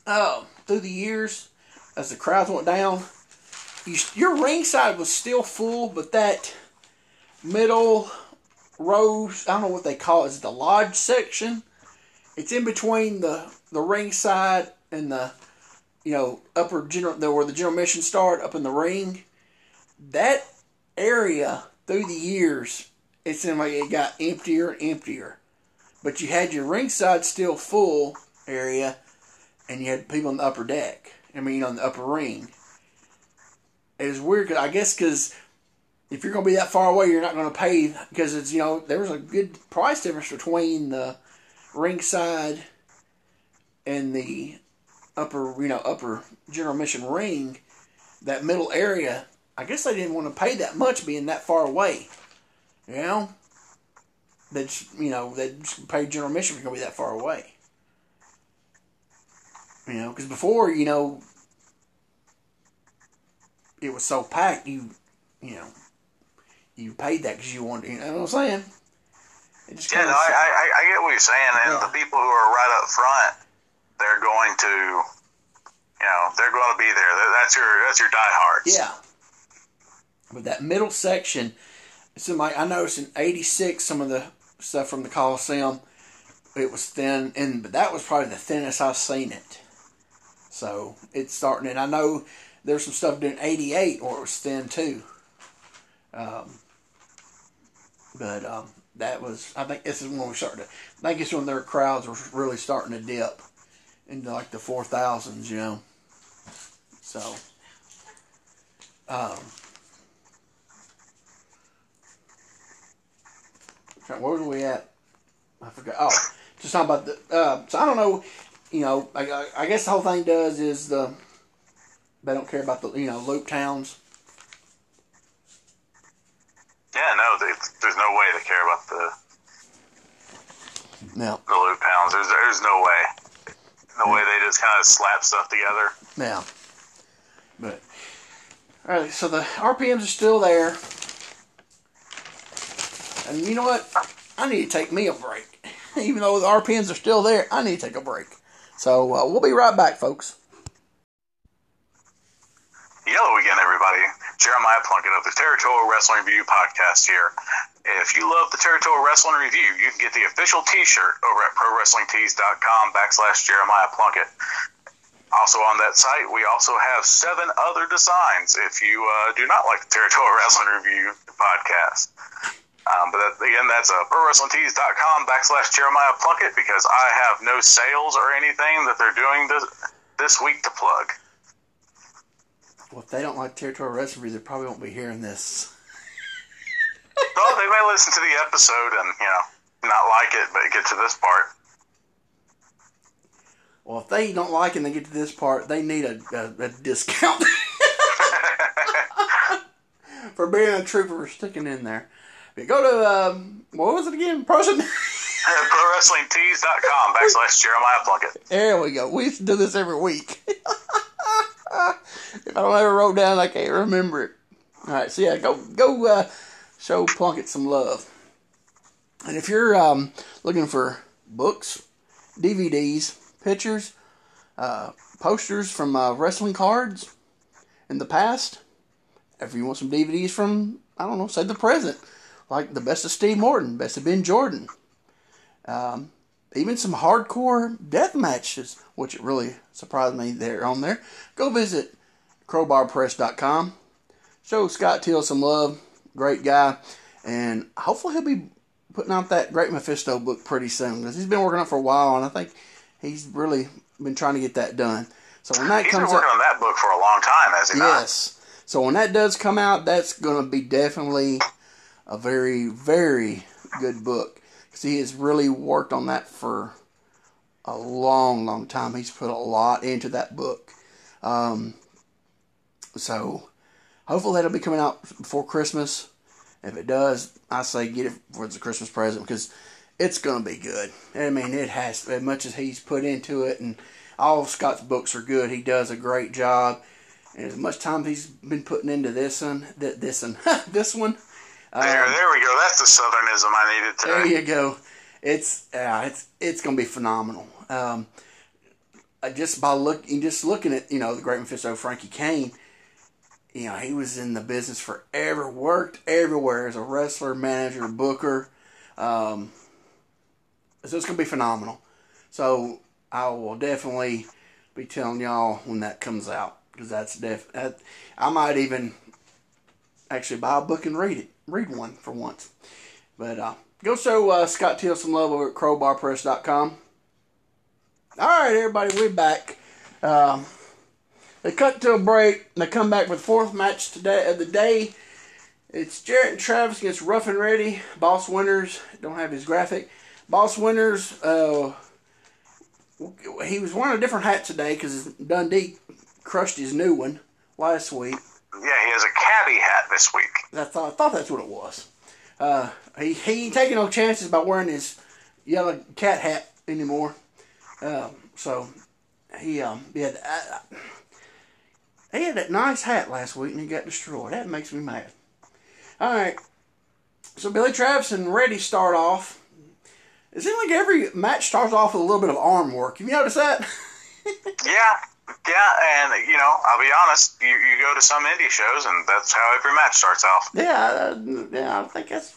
uh, through the years, as the crowds went down, you, your ringside was still full, but that middle rows, I don't know what they call it, is the lodge section? It's in between the the ringside and the you know upper general where the general mission start up in the ring. That area through the years, it seemed like it got emptier and emptier. But you had your ringside still full area, and you had people on the upper deck. I mean, on the upper ring. It was weird. 'cause I guess because if you're going to be that far away, you're not going to pay because it's you know there was a good price difference between the ringside and the upper you know upper general mission ring. That middle area, I guess they didn't want to pay that much being that far away. You know, they just, you know they just pay general mission you're going to be that far away. You know, because before you know it was so packed, you you know you paid that because you wanted. You know what I'm saying? Just Yeah, no, I, I, I get what you're saying, and Yeah. the people who are right up front, they're going to, you know, they're going to be there. That's your that's your diehards. Yeah. But that middle section, in my, I noticed in '86 some of the stuff from the Coliseum, it was thin, and but that was probably the thinnest I've seen it. So it's starting, and I know there's some stuff doing '88 where it was thin too. Um, but um, that was, I think this is when we started. To, I think it's when their crowds were really starting to dip into like the 4000s, you know. So, um, where were we at? I forgot. Oh, just talking about the. Uh, so I don't know. You know, I, I guess the whole thing does is the they don't care about the you know loop towns. Yeah, no, they, there's no way they care about the no the loop towns. There's there's no way. No way they just kind of slap stuff together. Yeah. But all right, so the RPMs are still there, and you know what? I need to take me a break. Even though the RPMs are still there, I need to take a break. So uh, we'll be right back, folks. Hello again, everybody. Jeremiah Plunkett of the Territorial Wrestling Review podcast here. If you love the Territorial Wrestling Review, you can get the official T-shirt over at ProWrestlingTees.com backslash Jeremiah Plunkett. Also on that site, we also have seven other designs if you uh, do not like the Territorial Wrestling Review podcast. Um, but that, again, that's uh, ProWrestlingTees.com backslash Jeremiah Plunkett because I have no sales or anything that they're doing this, this week to plug. Well, if they don't like territorial wrestling, Review, they probably won't be hearing this. Well, they may listen to the episode and, you know, not like it, but get to this part. Well, if they don't like it and they get to this part, they need a, a, a discount for being a trooper for sticking in there. But go to um, what was it again? Person. ProWrestlingTees.com backslash Jeremiah Plunkett. There we go. We used to do this every week. if I don't ever wrote down, I can't remember it. All right, so yeah, go go uh, show Plunkett some love. And if you're um, looking for books, DVDs, pictures, uh, posters from uh, wrestling cards in the past, if you want some DVDs from, I don't know, say the present, like the best of Steve Morton, best of Ben Jordan, um, even some hardcore death matches, which it really surprised me they're on there. Go visit crowbarpress.com. Show Scott Teal some love. Great guy. And hopefully he'll be putting out that Great Mephisto book pretty soon because he's been working on it for a while and I think he's really been trying to get that done. So when that He's comes been working out, on that book for a long time, has he not? yes. So when that does come out, that's going to be definitely a very, very good book because he has really worked on that for a long, long time. He's put a lot into that book. Um, so hopefully that'll be coming out before Christmas. If it does, I say get it for the Christmas present because it's gonna be good. I mean, it has as much as he's put into it, and all of Scott's books are good. He does a great job, and as much time he's been putting into this one, th- this one, this one. There, um, there we go. That's the southernism I needed to there you go. It's yeah, it's it's gonna be phenomenal. Um, uh, just by looking, just looking at you know the Great Mephisto, Frankie Cain. You know he was in the business forever, worked everywhere as a wrestler, manager, booker. Um, so it's gonna be phenomenal. So I will definitely be telling y'all when that comes out because that's def. That, I might even actually buy a book and read it, read one for once. But uh, go show uh, Scott Teal some love over at crowbarpress.com. All right, everybody, we're back. Um, they cut to a break. And they come back with fourth match today of the day. It's Jarrett and Travis against Rough and Ready. Boss Winners don't have his graphic. Boss Winners. Uh, he was wearing a different hat today because Dundee crushed his new one last week. Yeah, he has a cabbie hat this week. I thought, I thought that's what it was. Uh, he, he ain't taking no chances by wearing his yellow cat hat anymore. Um, so he um had I, I- he had that nice hat last week and he got destroyed. That makes me mad. All right, so Billy Travis and Reddy start off. It seems like every match starts off with a little bit of arm work. Have you noticed that? Yeah, yeah, and you know, I'll be honest. You, you go to some indie shows, and that's how every match starts off. yeah, uh, yeah, I think that's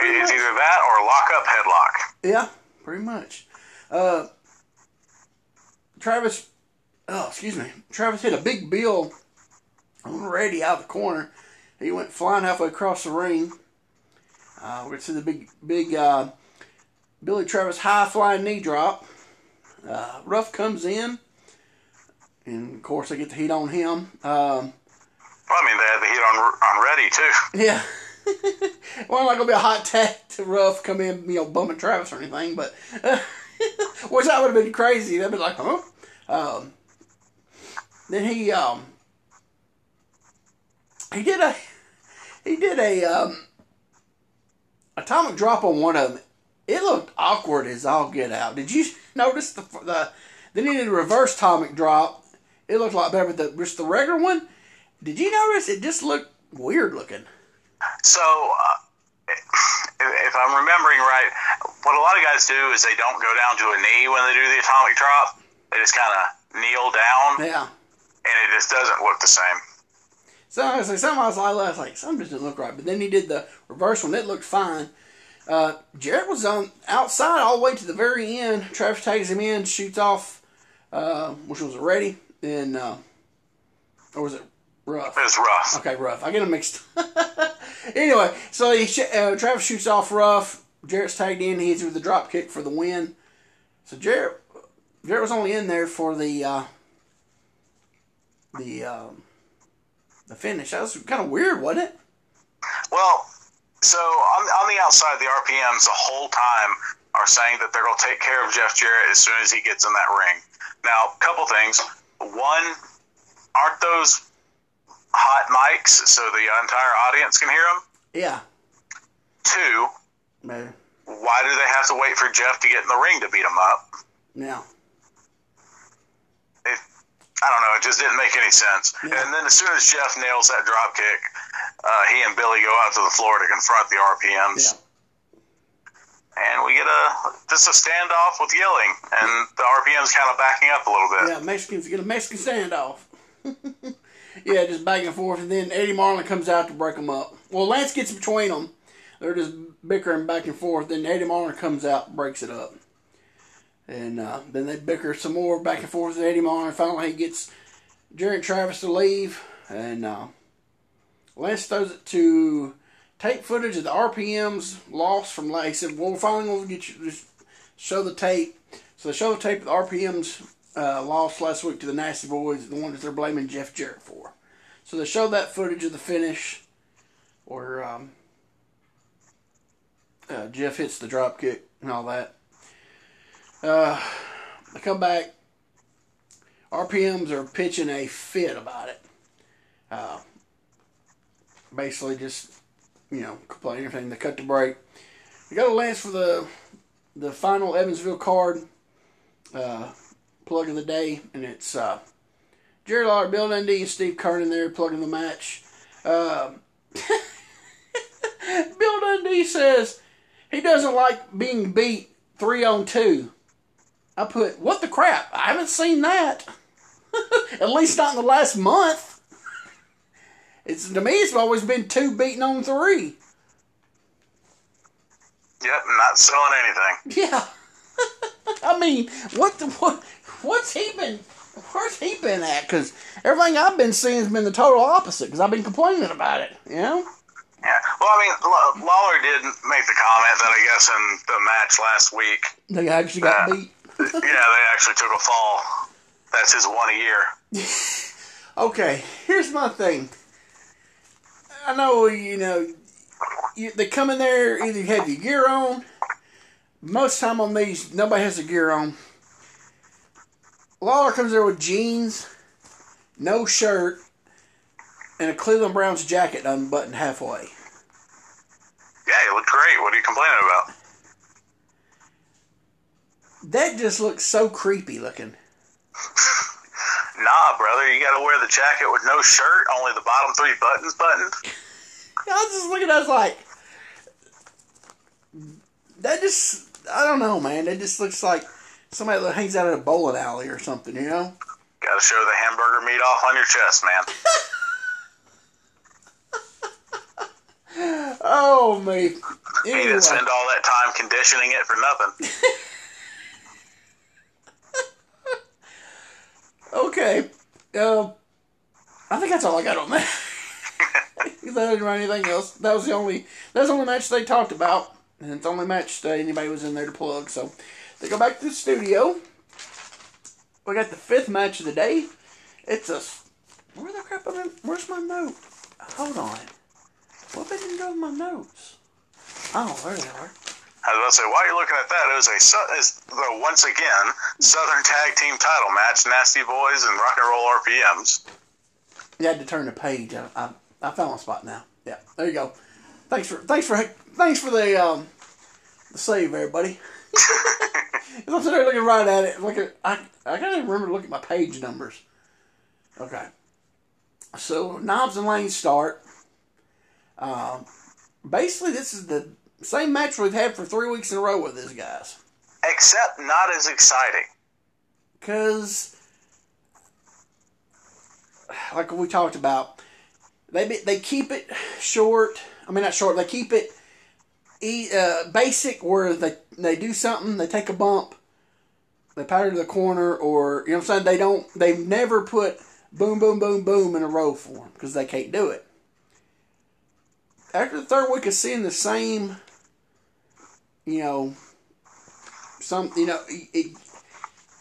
It's either that or lock up headlock. Yeah, pretty much. Uh, Travis, oh, excuse me. Travis hit a big bill on Reddy out of the corner. He went flying halfway across the ring. Uh, we're going to see the big, big uh, Billy Travis high flying knee drop. Uh, Ruff comes in, and of course, they get the heat on him. Um, Well, I mean, they had the heat on on ready too. yeah. well, I'm not gonna be a hot tag to rough come in, you know, bumming Travis or anything, but uh, which that would have been crazy. That'd be like, huh? Um, then he um he did a he did a um atomic drop on one of them. It looked awkward as all get out. Did you notice the the then he did a reverse atomic drop. It looked a lot better, but the just the regular one. Did you notice it just looked weird looking? So, uh, if I'm remembering right, what a lot of guys do is they don't go down to a knee when they do the atomic drop. They just kind of kneel down. Yeah. And it just doesn't look the same. So I was like, something I was like, I was like, something doesn't look right. But then he did the reverse one. It looked fine. Uh, Jarrett was on outside all the way to the very end. Travis takes him in, shoots off, uh, which was ready, and uh, or was it rough? It was rough. Okay, rough. I get them mixed. anyway, so he sh- uh, Travis shoots off rough. Jarrett's tagged in. He hits with the drop kick for the win. So Jarrett, Jarrett was only in there for the uh, the um, the finish. That was kind of weird, wasn't it? Well, so on, on the outside, the RPMs the whole time are saying that they're going to take care of Jeff Jarrett as soon as he gets in that ring. Now, a couple things. One, aren't those hot mics so the entire audience can hear them? Yeah. Two, Man. why do they have to wait for Jeff to get in the ring to beat him up? Yeah. I don't know. It just didn't make any sense. Yeah. And then as soon as Jeff nails that drop kick, uh, he and Billy go out to the floor to confront the RPMs. Yeah. And we get a just a standoff with yelling, and the RPMs kind of backing up a little bit. Yeah, Mexicans get a Mexican standoff. yeah, just back and forth, and then Eddie Marlin comes out to break them up. Well, Lance gets between them. They're just bickering back and forth. Then Eddie Marlin comes out breaks it up. And uh, then they bicker some more back and forth with Eddie Marlin. Finally, he gets Jerry and Travis to leave. And uh, Lance throws it to tape footage of the RPMs lost from like he said, well, we're finally going to get you just show the tape. So they show the tape of the RPMs uh, lost last week to the Nasty Boys, the one that they're blaming Jeff Jarrett for. So they show that footage of the finish where um, uh, Jeff hits the drop kick and all that. Uh, they come back. RPMs are pitching a fit about it. Uh, basically, just you know, complaining everything. They cut the break. We got a lance for the the final Evansville card uh, plug of the day, and it's uh, Jerry Lawler, Bill Dundee, and Steve Kernan there plugging the match. Uh, Bill Dundee says he doesn't like being beat three on two. I put, what the crap? I haven't seen that. At least not in the last month. It's to me, it's always been two beating on three. Yep, not selling anything. Yeah. I mean, what the what? What's he been? Where's he been at? Because everything I've been seeing has been the total opposite. Because I've been complaining about it. You know. Yeah. Well, I mean, Lawler did make the comment that I guess in the match last week, They actually got beat. Yeah, they actually took a fall. That's his one a year. Okay, here's my thing. I know you know you, they come in there either you have your gear on. Most time on these, nobody has their gear on. Lawler comes there with jeans, no shirt, and a Cleveland Browns jacket unbuttoned halfway. Yeah, he looked great. What are you complaining about? That just looks so creepy looking. Nah, brother, you got to wear the jacket with no shirt, only the bottom three buttons buttoned. I was just looking at us like, that just, I don't know, man. That just looks like somebody that hangs out at a bowling alley or something, you know? Got to show the hamburger meat off on your chest, man. Oh, me. Anyway, didn't spend all that time conditioning it for nothing. Okay. Uh, I think that's all I got on that. If I didn't write anything else. That was the only, that's the only match they talked about. And it's the only match that anybody was in there to plug. So they go back to the studio. We got the fifth match of the day. It's a. Where the crap am I? Where's my note? Hold on. What did I didn't go to my notes. Oh, there they are. I was about to say, while you're looking at that, it was a is the once again Southern Tag Team Title match: Nasty Boys and Rock and Roll RPMs. You had to turn the page. I, I, I found my spot now. Yeah, there you go. Thanks for thanks for thanks for the um the save, everybody. I'm sitting there looking right at it. Looking, I I can't even remember to look at my page numbers. Okay. So Knobbs and lanes start. Um, basically, this is the same match we've had for three weeks in a row with these guys. Except not as exciting. Cause, like we talked about, they be- they keep it short. I mean, not short. They keep it e- uh, basic, where they they do something, they take a bump, they powder to the corner, or you know what I'm saying. They don't. They've never put boom, boom, boom, boom in a row for them because they can't do it. After the third week of seeing the same, you know, some you know, it, it,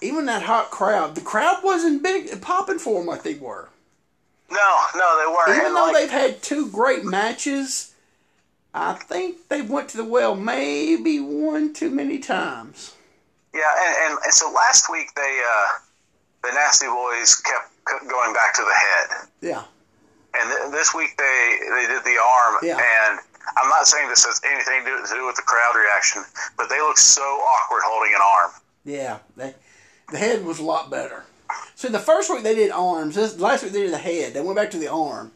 even that hot crowd, the crowd wasn't big popping for them like they were. No, no, they weren't. Even And, though like, they've had two great matches, I think they went to the well maybe one too many times. Yeah, and, and, and so last week they uh, the Nasty Boys kept going back to the head, Yeah, and th- this week they they did the arm, Yeah. and I'm not saying this has anything to do, with the crowd reaction, but they look so awkward holding an arm. yeah. They, the head was a lot better. See, the first week they did arms. This last week they did the head. They went back to the arm.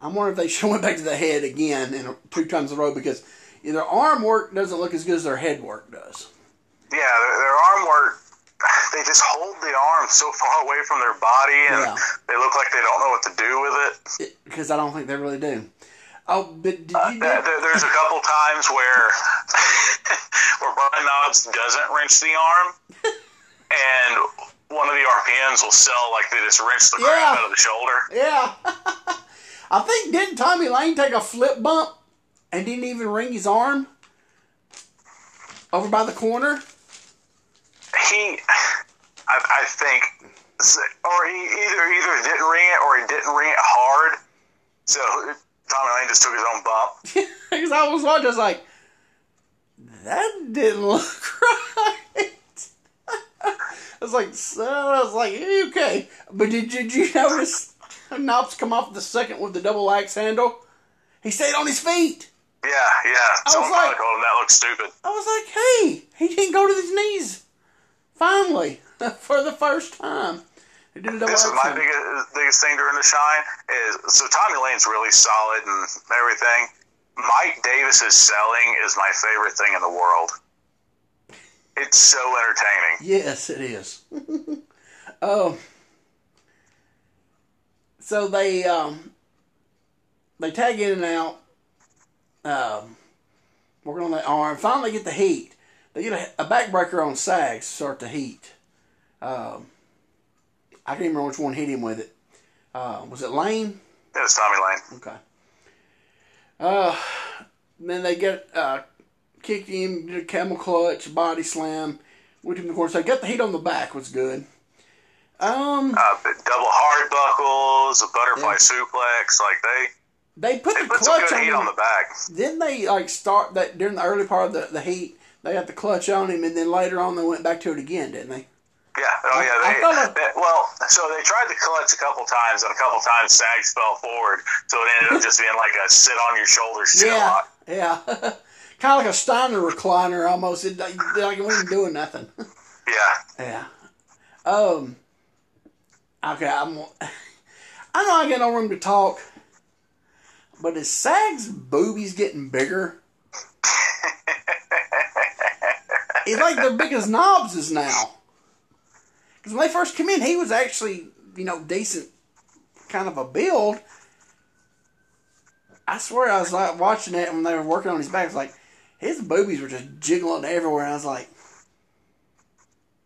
I'm wondering if they should went back to the head again in a, two times in a row because their arm work doesn't look as good as their head work does. Yeah, their, their arm work. They just hold the arm so far away from their body, and Yeah. they look like they don't know what to do with it. Because I don't think they really do. Oh, but did you? Know- there, there- there's a couple times where where Brian Knobbs doesn't wrench the arm, and one of the RPMs will sell like they just wrench the crap Yeah. out of the shoulder. Yeah. I think didn't Tommy Lane take a flip bump and didn't even wring his arm over by the corner? He, I, I think, or he either either didn't wring it or he didn't wring it hard. So Tommy Lane just took his own bump. Because I was watching, I was like, that didn't look right. I was like, so, I was like, okay. But did, did you notice Knobbs come off the second with the double axe handle? He stayed on his feet. Yeah, yeah. I Someone like- told him that looks stupid. I was like, hey, he didn't go to his knees. Finally, for the first time. He did a double This is my biggest, biggest thing during the shine is so Tommy Lane's really solid and everything. Mike Davis's selling is my favorite thing in the world. It's so entertaining. Yes, it is. um, so they um, they tag in and out, um, working on that arm. Finally, get the heat. They get a, a backbreaker on Sags to start the heat. Um, I can't remember which one hit him with it. Uh, was it Lane? It was Tommy Lane. Okay. Uh, then they get uh, kicked him, did a camel clutch, body slam, went him corner. So they got the heat on the back was good. Um, Uh, double hard buckles, a butterfly Yeah. suplex, like they they put they the put clutch on him. on the back. Didn't they like start that during the early part of the, the heat? They had the clutch on him, and then later on they went back to it again, didn't they? Yeah, oh yeah. They, they- well, so they tried the clutch a couple times, and a couple times Sags fell forward, so it ended up just being like a sit on your shoulders Yeah, yeah. kind of like a Steiner recliner almost. It, like it wasn't doing nothing. Yeah, Yeah. Um. Okay, I'm. I know I got no room to talk, but is Sag's boobies getting bigger? it's like the biggest Knobbs is now. Because when they first came in, he was actually you know decent, kind of a build. I swear I was like watching it when they were working on his back. It's like his boobies were just jiggling everywhere. I was like,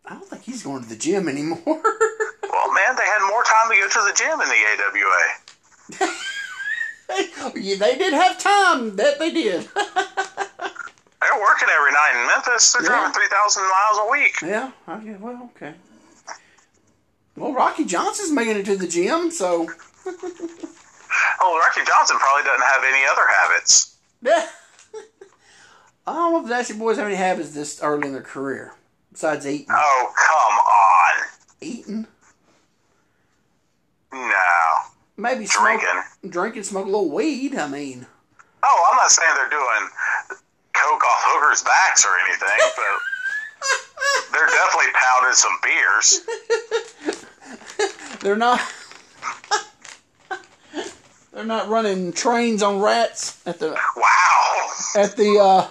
I don't think he's going to the gym anymore. well, oh, man, they had more time to go to the gym in the AWA. yeah, they did have time. That they did. They're working every night in Memphis. They're Yeah. driving three thousand miles a week. yeah. Oh, okay. Well, okay. Well, Rocky Johnson's making it to the gym, so Oh, Rocky Johnson probably doesn't have any other habits. Yeah. I don't know if the Nasty Boys have any habits this early in their career besides eating. Oh, come on. Eating, No. maybe smoke, Drinking. drinking, smoke a little weed. I mean, Oh, I'm not saying they're doing coke off hookers' backs or anything, but they're definitely pounding some beers. They're not. they're not running trains on rats at the Wow. at the uh,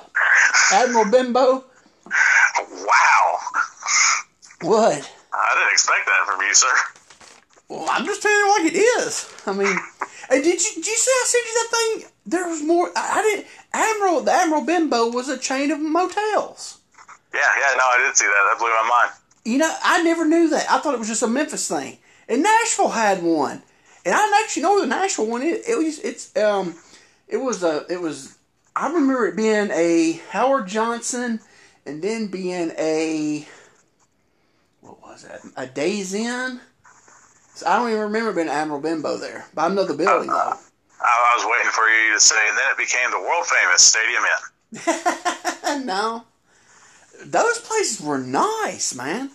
Admiral Benbow. Wow. What? I didn't expect that from you, sir. Well, I'm just telling you like it is. I mean, hey, did you did you see I sent you that thing? There was more. I, I didn't. Admiral the Admiral Benbow was a chain of motels. Yeah, yeah, no, I did see that. That blew my mind. You know, I never knew that. I thought it was just a Memphis thing. And Nashville had one, and I didn't actually know where the Nashville one is. It was it's um, it was a it was. I remember it being a Howard Johnson, and then being a what was that? A Days Inn. So I don't even remember being Admiral Benbow there, but I know the building though. I, I was waiting for you to say, and then it became the world famous Stadium Inn. no, those places were nice, man.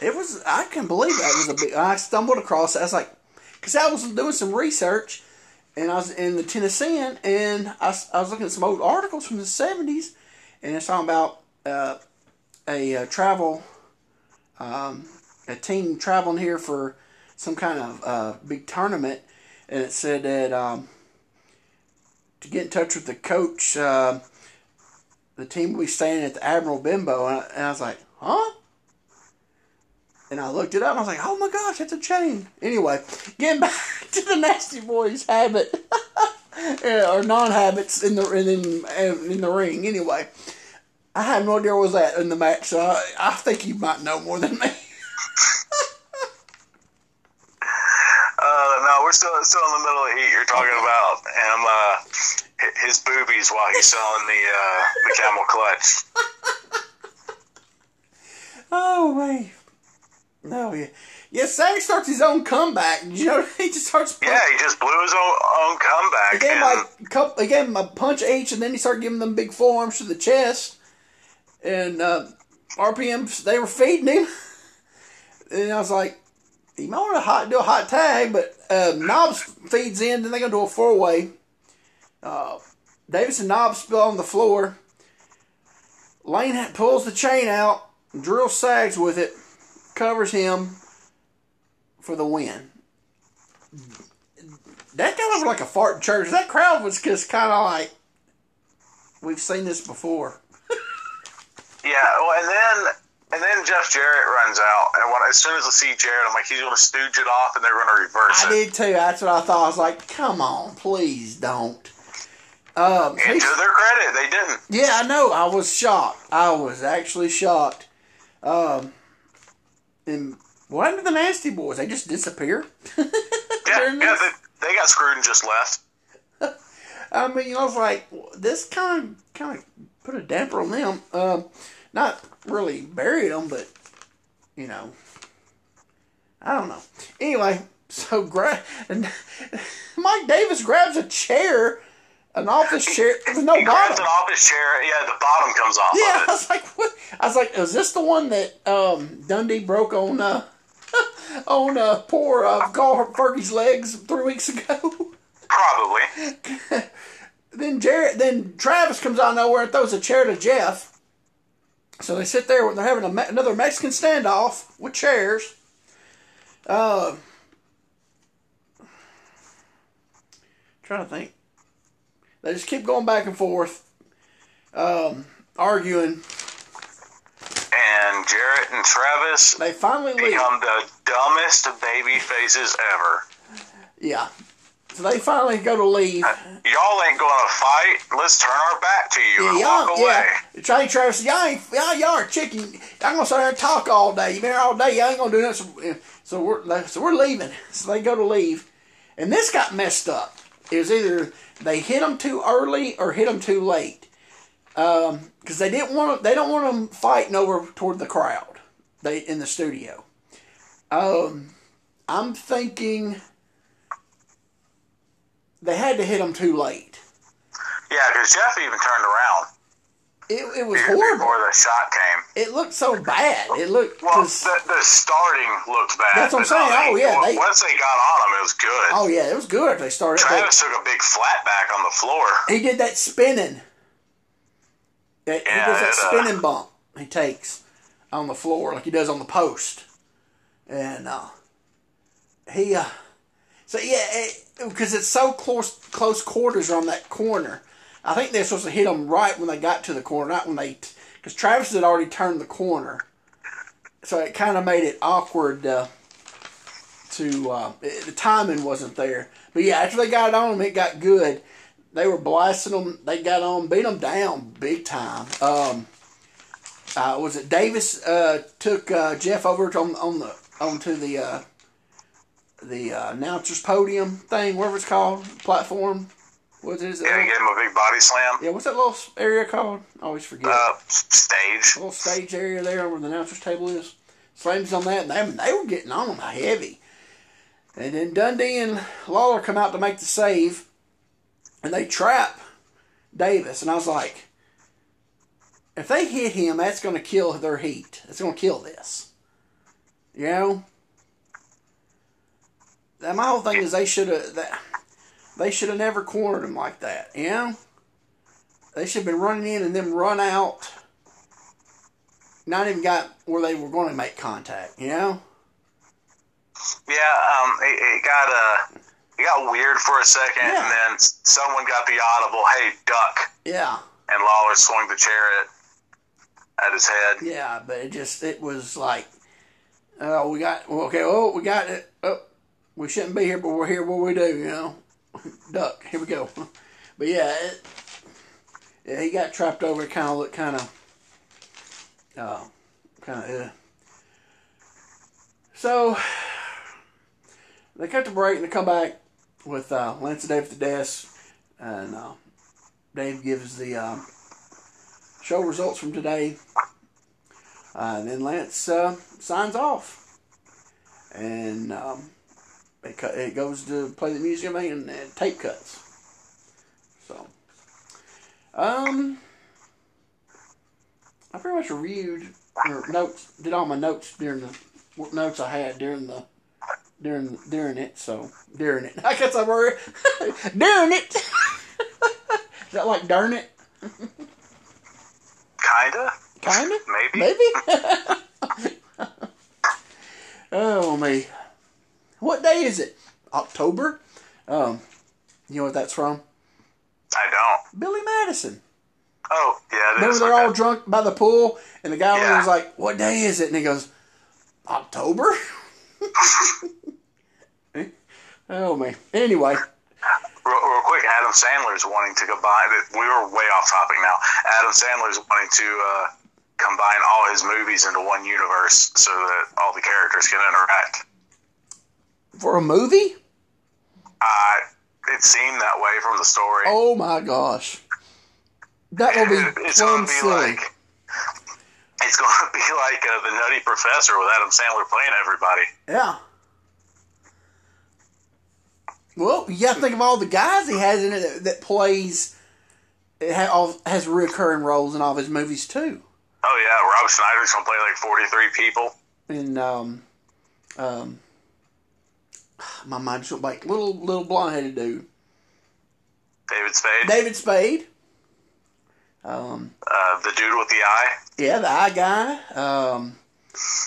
It was. I can't believe that was a big. I stumbled across. it. I was like, because I was doing some research, and I was in the Tennessean, and I, I was looking at some old articles from the seventies, and it's talking about uh, a uh, travel, um, a team traveling here for some kind of uh, big tournament, and it said that um, to get in touch with the coach. Uh, the team will be staying at the Admiral Benbow. And I, and I was like, huh? And I looked it up. And I was like, oh my gosh, it's a chain. Anyway, getting back to the Nasty Boys habit Yeah, or non-habits in the in, in in the ring. Anyway, I had no idea what was that in the match. So I, I think you might know more than me. Uh, no, we're still still in the middle of heat. You're talking about him, uh, his boobies while he's selling the uh, the camel clutch. Oh man. No, yeah. Yeah, Sag starts his own comeback. You know, he just starts. Yeah, he just blew his own, own He comeback. gave him and- like couple. He gave him a punch each, and then he started giving them big forearms to the chest. And uh, RPM, they were feeding him. And I was like, "You might want to hot, do a hot tag," but uh, Knobbs feeds in. Then they go to do a four way. Uh, Davis and Knobbs spill on the floor. Lane pulls the chain out, drills Sags with it, covers him for the win that got over like a fart in church. That crowd was just kind of like, we've seen this before. Yeah, well, and then and then Jeff Jarrett runs out, and when as soon as I see Jarrett, I'm like, he's going to stooge it off, and they're going to reverse I it. did too. That's what I thought. I was like, come on, please don't. Um, And to their credit, they didn't. yeah, I know. I was shocked. I was actually shocked. Um, and what happened to the Nasty Boys? They just disappear. Yeah, yeah, they, they got screwed and just left. I mean, you know, it's like this kind of kind of put a damper on them. Um, not really buried them, but you know, I don't know. Anyway, so gra- and Mike Davis grabs a chair, an office chair no He grabs bottom. it off his chair. Yeah, the bottom comes off Yeah, I of it. was like, what? I was like, is this the one that um, Dundee broke on uh, on uh, poor uh, Carl Fergie's legs three weeks ago? Probably. then Jarrett, then Travis comes out of nowhere and throws a chair to Jeff. So they sit there. They're having a, another Mexican standoff with chairs. Uh, trying to think. They just keep going back and forth, um, arguing. And Jarrett and Travis They finally leave. become the dumbest baby faces ever. Yeah. So they finally go to leave. Y'all ain't going to fight. Let's turn our back to you and Yeah, walk y'all, away. yeah. Travis, y'all ain't, y'all, y'all are chicken. I'm gonna sit there and talk all day. You been here all day. Y'all ain't gonna do nothing. So, so we're so we're leaving. So they go to leave, and this got messed up. It was either they hit them too early or hit them too late, because they didn't want they don't want them fighting over toward the crowd. They in the studio. Um, I'm thinking they had to hit them too late. Yeah, because Jeff even turned around. It, it was Before horrible. the shot came. It looked so bad. It looked. Well, the, the starting looked bad. That's what I'm saying. Oh, yeah, they- once they got on him, it was good. oh yeah, it was good. They started. Travis took a big flat back on the floor. he did that spinning. That, he does that it, uh, spinning bump. He takes on the floor like he does on the post, and uh, he. Uh, so yeah, because it's so close close quarters on that corner. I think they're supposed to hit them right when they got to the corner, not when they. Because Travis had already turned the corner, so it kind of made it awkward. Uh, to uh, it- the timing wasn't there, but yeah, after they got on them, it got good. They were blasting them. They got on, beat them down big time. Um, uh, was it Davis uh, took uh, Jeff over to on, on the onto the uh, the uh, announcers podium thing, whatever it's called, platform. What is it? Yeah, he gave him a big body slam. Yeah, what's that little area called? I always forget. Uh, stage. little stage area there where the announcer's table is. Slams on that, and they, I mean, they were getting on heavy. And then Dundee and Lawler come out to make the save, and they trap Davis. And I was like, if they hit him, that's going to kill their heat. That's going to kill this. You know? And my whole thing is they should have that they should have never cornered him like that. You know? They should have been running in and then run out not even got where they were going to make contact, you know? Yeah, um, it, it got uh, it got weird for a second, Yeah. and then someone got the audible, "Hey, duck!" Yeah, and Lawler swung the chair at, at his head. yeah, but it just, it was like, oh, we got, okay, oh, we got it. Oh, we shouldn't be here, but we're here, what we do, you know? Duck, here we go. But yeah, it, yeah he got trapped over, it kind of looked kind of, uh, kind of, uh. So, they cut the break and they come back with uh, Lance and Dave at the desk, and uh, Dave gives the um, show results from today, uh, and then Lance uh, signs off, and um, it, cut, it goes to play the music and, and, and tape cuts. So, um, I pretty much reviewed or notes, did all my notes during the what notes I had during the during during it. So during it, I guess I were during it. Is that like darn it? Kinda, Kinda. maybe. Maybe. oh me. What day is it? October. Um, you know what that's from? I don't. Billy Madison. Oh, yeah, it Remember they're all drunk by the pool, and the guy Yeah. was like, "What day is it?" And he goes, "October." oh man. Anyway, Real, real quick, Adam Sandler's wanting to combine. We were way off topic now. Adam Sandler is wanting to uh, combine all his movies into one universe so that all the characters can interact. For a movie. Uh, it seemed that way from the story. Oh my gosh. That will be it's to be silly. like it's going to be like uh, the Nutty Professor with Adam Sandler playing everybody. Yeah. Well, you got to think of all the guys he has in it that, that plays. It ha, all, has recurring roles in all of his movies too. Oh yeah, Rob Schneider's going to play like forty three people. And um, um, my mind just went blank. Little little blonde headed dude, David Spade, David Spade. Um, uh, the dude with the eye. yeah, the eye guy. Um,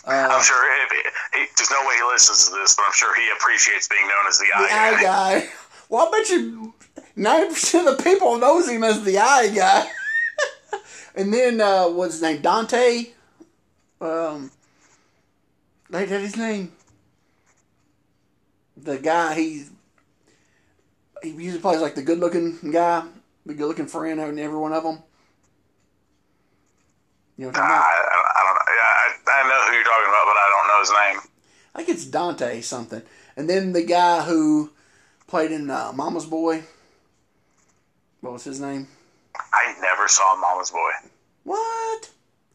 uh, I'm sure he, he, there's no way he listens to this, but I'm sure he appreciates being known as the, the eye, eye guy. Well, I bet you ninety percent of the people knows him as the eye guy. and then uh, what's his name? Dante. Um, they did his name. The guy he he usually plays like the good looking guy, the good looking friend in every one of them. You know what I'm I? I, don't know. Yeah, I, I know who you're talking about, but I don't know his name. I think it's Dante something. And then the guy who played in uh, Mama's Boy. What was his name? I never saw Mama's Boy. What?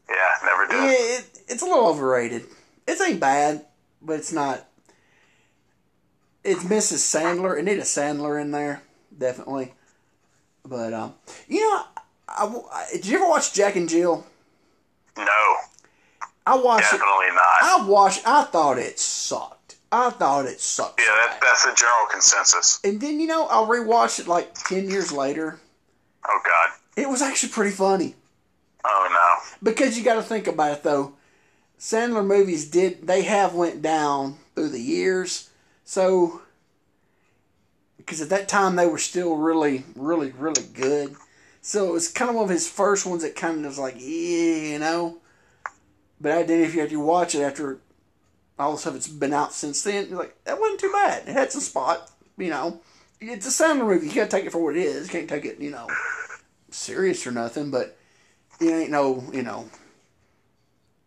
Yeah, never did. Yeah, it, it's a little overrated. It ain't bad, but it's not. It's Mrs. Sandler. It need a Sandler in there, definitely. But um, you know, I, I, did you ever watch Jack and Jill? No, I watched it. definitely not. I watched. I thought it sucked. I thought it sucked. Yeah, that, that's the general consensus. And then you know, I rewatched it like ten years later. Oh God. It was actually pretty funny Oh no. because you got to think about it though. Sandler movies did they have went down through the years, so because at that time they were still really, really, really good. So it was kind of one of his first ones that kind of was like, yeah, you know. But I did if you had to watch it after all the stuff that's been out since then, you're like that wasn't too bad. It had some spot, you know. It's a Sandler movie. You got to take it for what it is. You can't take it, you know, serious or nothing. But it ain't no, you know,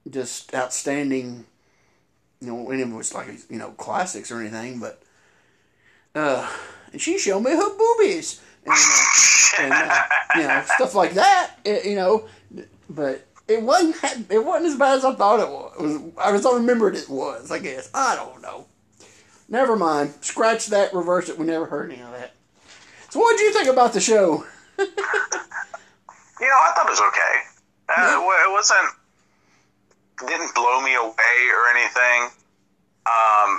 just outstanding. You know, any of it was like you know classics or anything. But uh, and she showed me her boobies and, uh, and uh, you know stuff like that. It, you know, but it wasn't it wasn't as bad as I thought it was. It was I was I remembered it was. I guess I don't know. Never mind. Scratch that. Reverse it. We never heard any of that. So what did you think about the show? You know, I thought it was okay. Uh, Yeah. it wasn't. Didn't blow me away or anything. Um,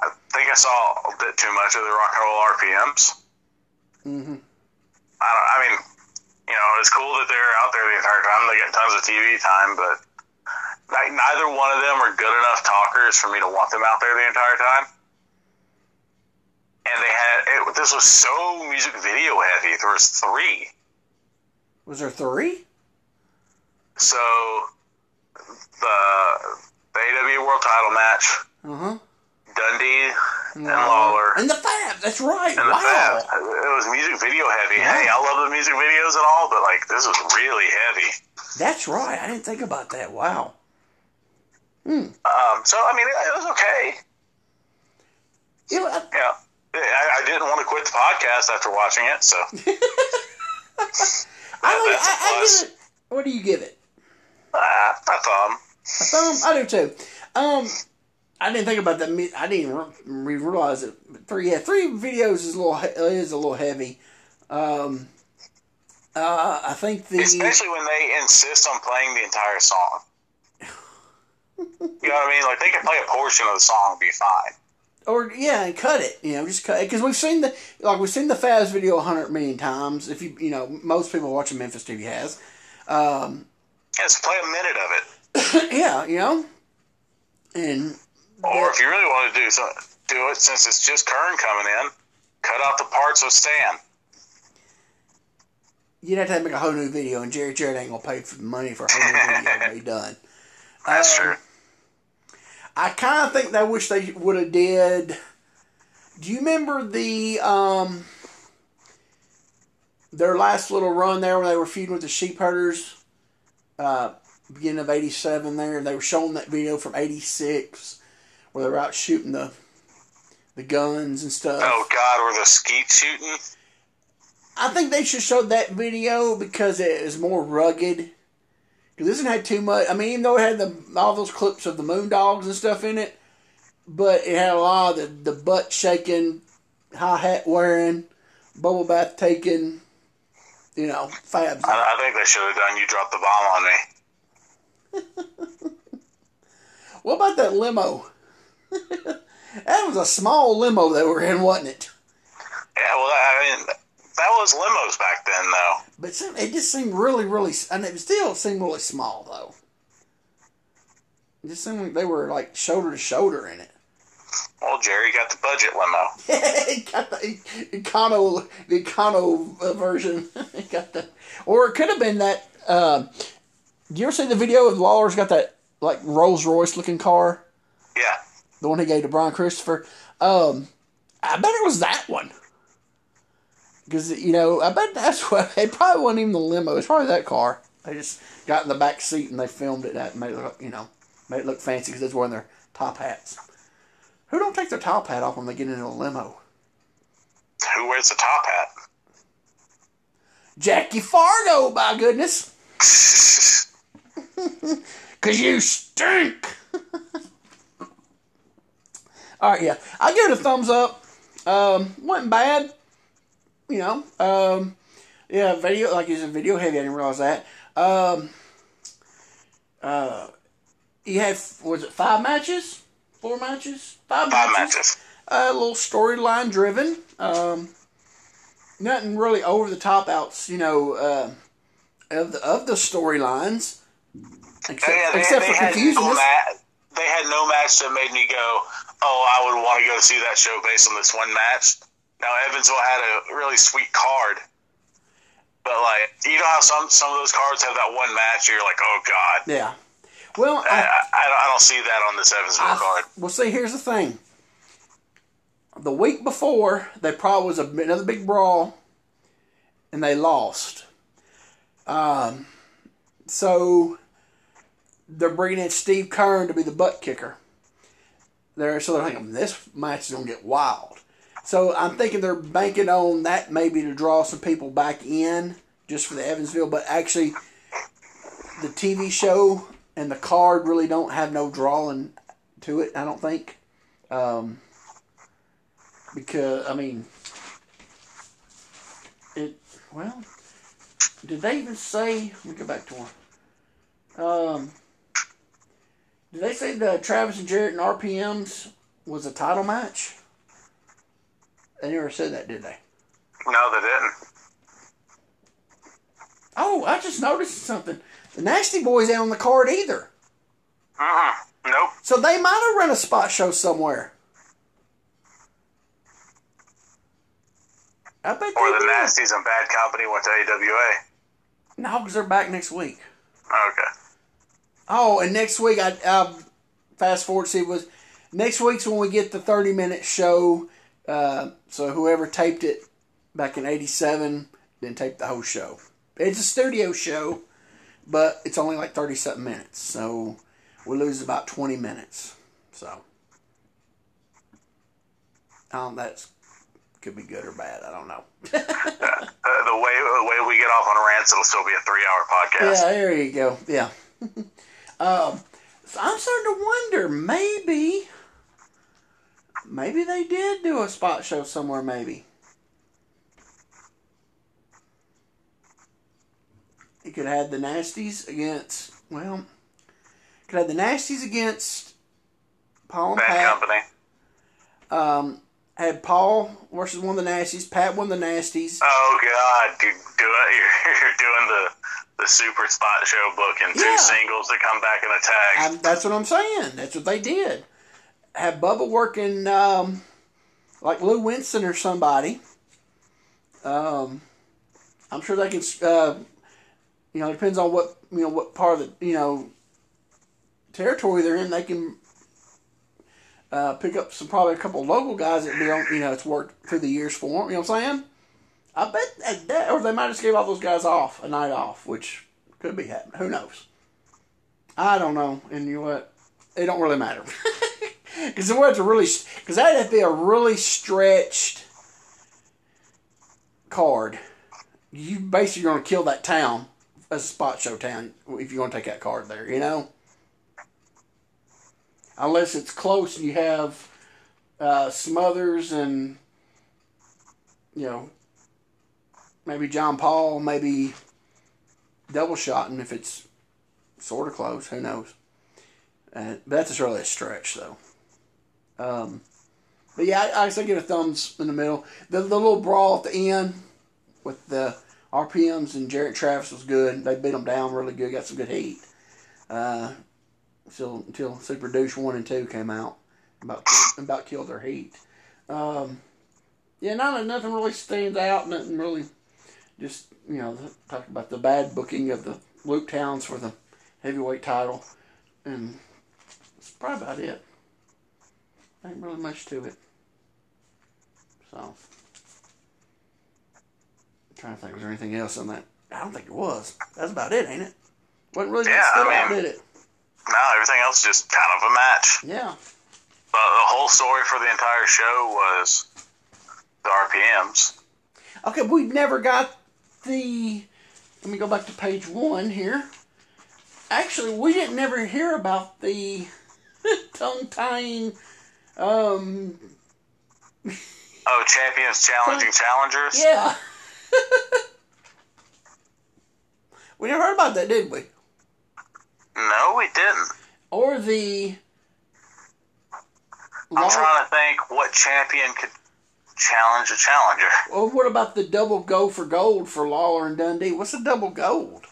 I think I saw a bit too much of the rock and roll RPMs. Mm-hmm. I don't. I mean, you know, it's cool that they're out there the entire time. They get tons of TV time, but like, neither one of them are good enough talkers for me to want them out there the entire time. And they had it. This was so music video heavy. There was three. Was there three? So the the AW World Title match, Uh huh. Dundee and Lawler, And the Fab. That's right. and the wow. Fab. It was music video heavy. Yeah. Hey, I love the music videos and all, but like this was really heavy. That's right. I didn't think about that. Wow. Um, so I mean, it, it was okay. Yeah, I- Yeah, I, I didn't want to quit the podcast after watching it. So I, I, I give it. What do you give it? Uh, I thumb. A thumb. I do too. Um, I didn't think about that. I didn't re- realize it. But three, yeah, three videos is a little is a little heavy. Um, uh, I think the Especially when they insist on playing the entire song. You know what I mean? Like they can play a portion of the song and be fine. or yeah, and cut it. You know, just cut it because we've seen the like we've seen the Faz video a hundred million times. If you you know most people watching Memphis TV has. Um, Just play a minute of it. yeah, you know, and Or if you really want to do so, do it since it's just Keirn coming in, cut out the parts of Stan. you'd have to make a whole new video, and Jerry Jarrett ain't gonna pay for the money for a whole new video to be done. That's Um, true. I kind of think they wish they would have did. Do you remember the um their last little run there when they were feuding with the sheep herders? Uh, beginning of '87. There, they were showing that video from '86 where they were out shooting the the guns and stuff. Oh God, or the skeet shooting. I think they should show that video because it is more rugged. Because this didn't had too much. I mean, even though it had the all those clips of the Moondogs and stuff in it, but it had a lot of the, the butt shaking, hi hat wearing, bubble bath taking, you know, fabs. I, I think they should have done. You dropped the bomb on me. What about that limo? that was a small limo they were in, wasn't it? Yeah, well, I mean, that was limos back then, though. But it it just seemed really, really, and it still seemed really small though. It just seemed like they were like shoulder to shoulder in it. Well, Jerry got the budget limo. he got the econo, the econo uh, version. he got the, or it could have been that. Uh, do you ever see the video of Lawler's got that like Rolls Royce looking car, Yeah, the one he gave to Brian Christopher? Um, I bet it was that one. Because you know, I bet that's what it probably wasn't even the limo. It's probably that car. They just got in the back seat and they filmed it. That made it look, you know, made it look fancy because they're wearing their top hats. Who don't take their top hat off when they get into a limo? who wears the top hat? Jackie Fargo, by goodness. Cause you stink. All right, yeah, I give it a thumbs up. Um, wasn't bad. you know, um, yeah, video like he's a video heavy. I didn't realize that. Um, uh, he had was it five matches, four matches, five, Five matches. matches. A little storyline driven. Um, nothing really over the top outs, you know, uh, of the of the storylines. Except, they, except they for had confusing no ma- they had no match that made me go, oh, I would want to go see that show based on this one match. Now Evansville had a really sweet card, but like you know how some some of those cards have that one match, you're like, oh god, Yeah. Well, I, I, I, don't- see that on this Evansville I, card. well, see, here's the thing. The week before, there probably was a, another big brawl, and they lost. Um, so they're bringing in Steve Keirn to be the butt kicker. They're so they're thinking this match is gonna get wild. So I'm thinking they're banking on that maybe to draw some people back in just for the Evansville, but actually the TV show and the card really don't have no drawing to it. I don't think, um, because I mean, it. Well, did they even say? Let me go back to one. Um, did they say the Travis and Jarrett and RPMs was a title match? They never said that, did they? No, they didn't. Oh, I just noticed something. The Nasty Boys ain't on the card either. Mm-mm. Nope. So they might have run a spot show somewhere. I bet Or the. Nasties and Bad Company went to AWA. No, because they're back next week. Okay. Oh, and next week I, I fast forward to see was next week's when we get the thirty minute show. Uh, so whoever taped it back in '87 then taped the whole show. It's a studio show, but it's only like thirty something minutes, so we lose about twenty minutes. So, um, that's could be good or bad. I don't know. Uh, the way the way we get off on rants, it'll still be a three hour podcast. Yeah, there you go. Yeah. um, so I'm starting to wonder, maybe, maybe they did do a spot show somewhere. Maybe you could have the Nasties against. Well, could have the Nasties against Paul and Bad Pat. Company. Um, had Paul versus one of the Nasties. Pat won the Nasties. Oh God, dude, do. You're, doing the the super spot show book and two Yeah. singles that come back in a tag. I, that's what I'm saying. That's what they did. Have Bubba working um, like Lou Winston or somebody. Um, I'm sure they can. Uh, you know, it depends on what you know what part of the you know territory they're in. They can uh, pick up some probably a couple local guys that. You know, it's worked through the years for them. You know what I'm saying? I bet that, or they might just gave all those guys off a night off, which could be happening. Who knows? I don't know. And you know what? It don't really matter. Because it was a really, because that'd have to be a really stretched card. You basically are going to kill that town a spot show town if you're going to take that card there, you know? Unless it's close and you have uh, Smothers and, you know, maybe John Paul, maybe double shotting if it's sort of close. Who knows? Uh, but that's just really a stretch, though. Um, but yeah, I, I say give a thumbs in the middle. The, the little brawl at the end with the RPMs and Jarrett Travis was good. They beat them down really good. Got some good heat. Uh, until until Super Douche one and two came out, about about killed their heat. Um, yeah, not nothing really stands out. Nothing really. Just you know, talk about the bad booking of the Luke Towns for the heavyweight title, and that's probably about it. Ain't really much to it. So, trying to think, was there anything else on that? I don't think it was. That's about it, ain't it? Wasn't really Yeah, I out, did it? No, everything else is just kind of a match. Yeah. But the whole story for the entire show was the RPMs. Okay, we never got the. Let me go back to page one here. Actually, we didn't never hear about the tongue tying. Um, Oh, champions challenging challengers. Yeah. we never heard about that, did we? No, we didn't. Or the. I'm Law- trying to think what champion could challenge a challenger. Well, what about the double go for gold for Lawler and Dundee? What's a double gold?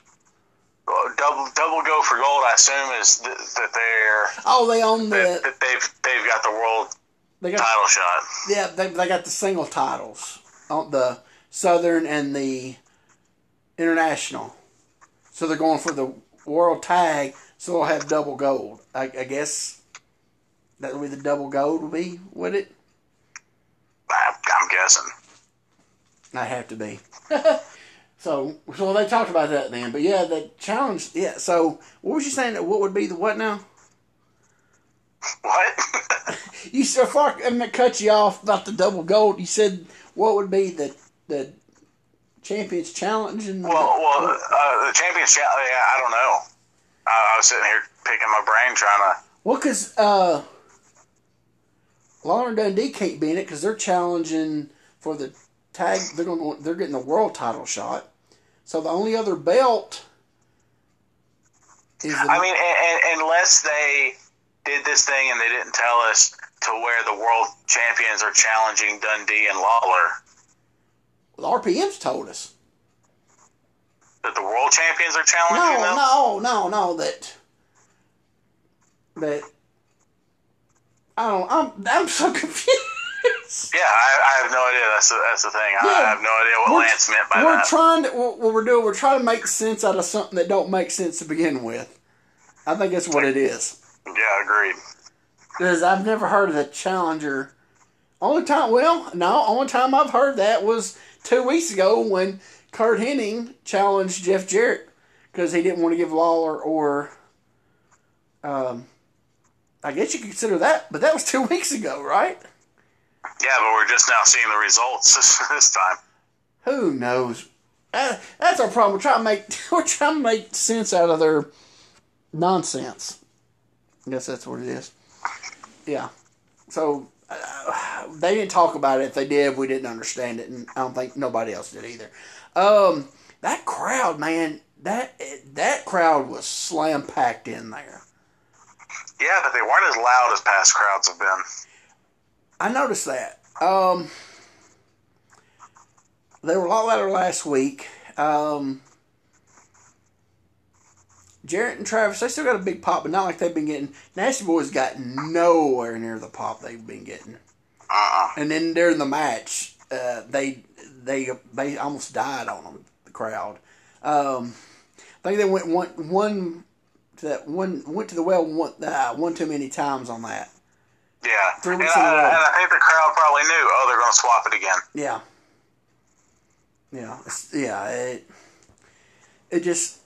Well, Double double go for gold. I assume is th- that they're Oh, they own that, the. that they've they've got the world They got title shot. yeah. They they got the single titles on the Southern and the International. So they're going for the World Tag. So they'll have double gold. I, I guess that would be the double gold. Would be would it? I, I'm guessing. I have to be. so, so they talked about that then. But yeah, the challenge. Yeah. So, what was you saying? that What would be the what now? What? You so far. I'm gonna cut you off about the double gold. You said what would be the the champions challenge and well, well, uh, the champions challenge. Yeah, I don't know. I, I was sitting here picking my brain trying to. well, because uh, Lauren Dundee can't be in it because they're challenging for the tag. They're going. They're getting the world title shot. So the only other belt is. The, I mean, and, and, unless they did this thing and they didn't tell us to where the world champions are challenging Dundee and Lawler, the RPM's told us. that the world champions are challenging No, them. no, no, no. That that I don't. I'm I'm so confused. Yeah, I, I have no idea. That's the, that's the thing. I, Yeah. I have no idea what We're- Lance meant by that. we're that. trying to what what we're doing. We're trying to make sense out of something that don't make sense to begin with. I think that's what it is. yeah, agreed. Because I've never heard of the Challenger. Only time, well, no, only time I've heard that was two weeks ago when Curt Hennig challenged Jeff Jarrett because he didn't want to give Lawler or, um, I guess you could consider that, but that was two weeks ago, right? Yeah, but we're just now seeing the results this, this time. Who knows? That, that's our problem. We're trying to make we're trying to make sense out of their nonsense. I guess that's what it is. Yeah. So uh, they didn't talk about it. If they did, we didn't understand it, and I don't think nobody else did either. Um, that crowd, man, that that crowd was slam packed in there. Yeah, but they weren't as loud as past crowds have been. I noticed that. Um, they were a lot louder last week. Um, Jarrett and Travis, they still got a big pop, but not like they've been getting. Nasty Boys got nowhere near the pop they've been getting. Uh-uh. And then during the match, uh, they they they almost died on them. The crowd. Um, I think they went one one to that one went to the well one uh, one too many times on that. Yeah. Three And, in a row. and I think the crowd probably knew, oh, they're going to swap it again. Yeah. Yeah. It's, yeah. It, it just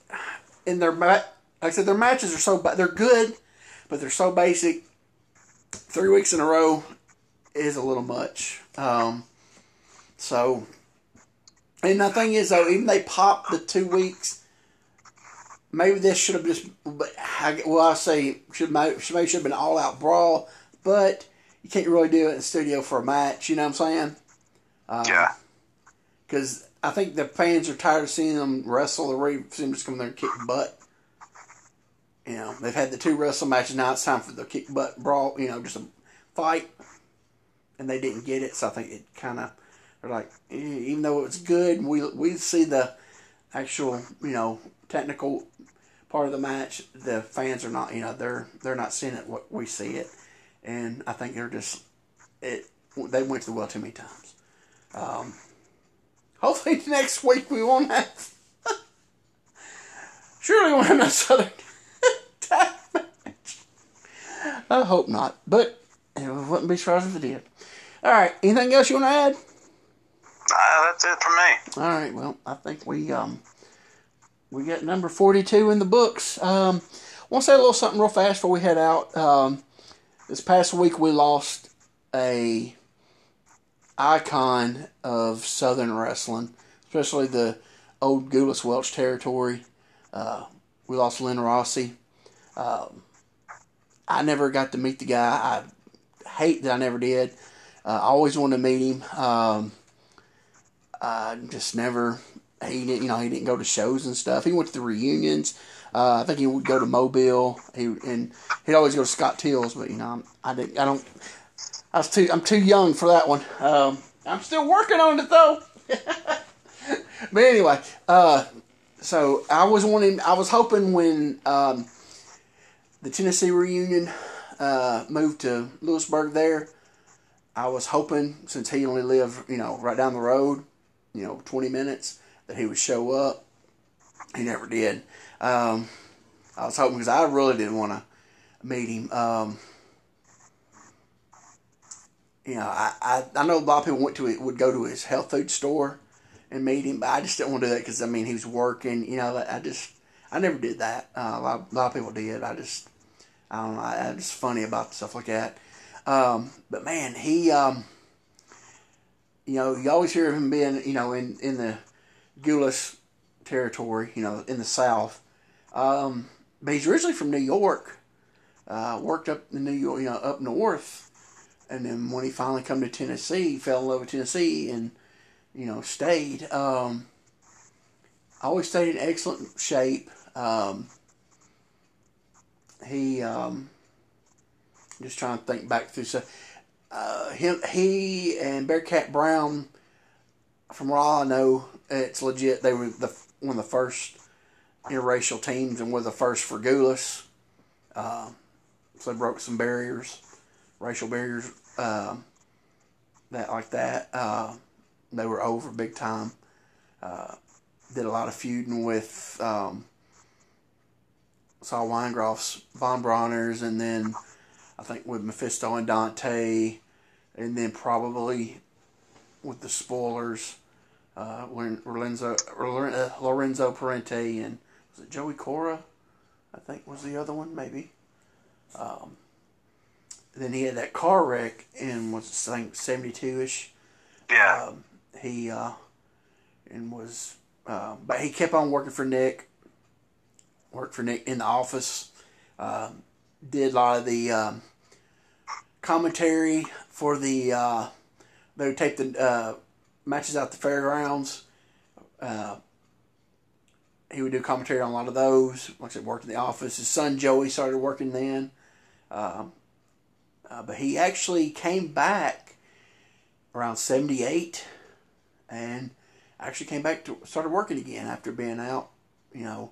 in their like I said, their matches are so they're good, but they're so basic. Three weeks in a row is a little much. Um, so, and the thing is though, even they popped the two weeks. Maybe this should have just—I well, I say should maybe should have been all out brawl, but you can't really do it in the studio for a match. You know what I'm saying? Uh, yeah. because I think the fans are tired of seeing them wrestle. To see them just come there and kick butt. You know, they've had the two wrestle matches. Now it's time for the kick butt brawl. You know, just a fight, and they didn't get it. So I think it kind of they're like, even though it was good, we we see the actual you know technical part of the match. The fans are not you know they're they're not seeing it what we see it, and I think they're just it. They went to the well too many times. Um, hopefully next week we won't have. Surely we won't have match. I hope not, but it wouldn't be surprised if it did. All right, anything else you want to add? Uh, that's it for me. All right, well, I think we um we got number forty two in the books. Um, I want to say a little something real fast before we head out. Um, this past week we lost a icon of Southern wrestling, especially the old Gulas Welch territory. Uh, we lost Len Rossi. Um, I never got to meet the guy. I hate that I never did. Uh, I always wanted to meet him. Um, I just never. He didn't, you know, he didn't go to shows and stuff. He went to the reunions. Uh, I think he would go to Mobile. He and he'd always go to Scott Till's, but you know, I didn't. I don't. I was too. I'm too young for that one. Um, I'm still working on it though. but anyway, uh, so I was wanting. I was hoping when um, the Tennessee reunion uh, moved to Lewisburg there. I was hoping since he only lived, you know, right down the road, you know, 20 minutes, that he would show up. He never did. Um, I was hoping because I really didn't want to meet him. Um, you know, I, I, I know a lot of people went to it, would go to his health food store and meet him, but I just didn't want to do that because I mean he was working. You know, I just I never did that. Uh, a, lot, a lot of people did. I just I don't know. I, just funny about stuff like that. Um, but man, he um, you know you always hear of him being you know in in the Gulas territory, you know, in the South. Um, but he's originally from New York. Uh, worked up in New York, you know, up north, and then when he finally come to Tennessee, fell in love with Tennessee and you know stayed. Um, always stayed in excellent shape. Um, he um, just trying to think back through so uh, him he and Bearcat Brown from what I know it's legit they were the one of the first interracial teams and were the first for Gulas. Uh, so they broke some barriers, racial barriers, uh, that like that. Uh, they were over big time. Uh, did a lot of feuding with um, Saul Weingeroff's Von Brauners, and then I think with Mephisto and Dante, and then probably with the spoilers uh, when Lorenzo Lorenzo Parente and was it Joey Cora? I think was the other one maybe. Um, then he had that car wreck in was I think seventy two ish. Yeah. Um, he uh, and was uh, but he kept on working for Nick. Worked for Nick in the office. Um, did a lot of the um, commentary for the. Uh, they would take the uh, matches out the fairgrounds. Uh, he would do commentary on a lot of those. Like I said, worked in the office. His son Joey started working then. Um, uh, but he actually came back around 78 and actually came back to started working again after being out, you know,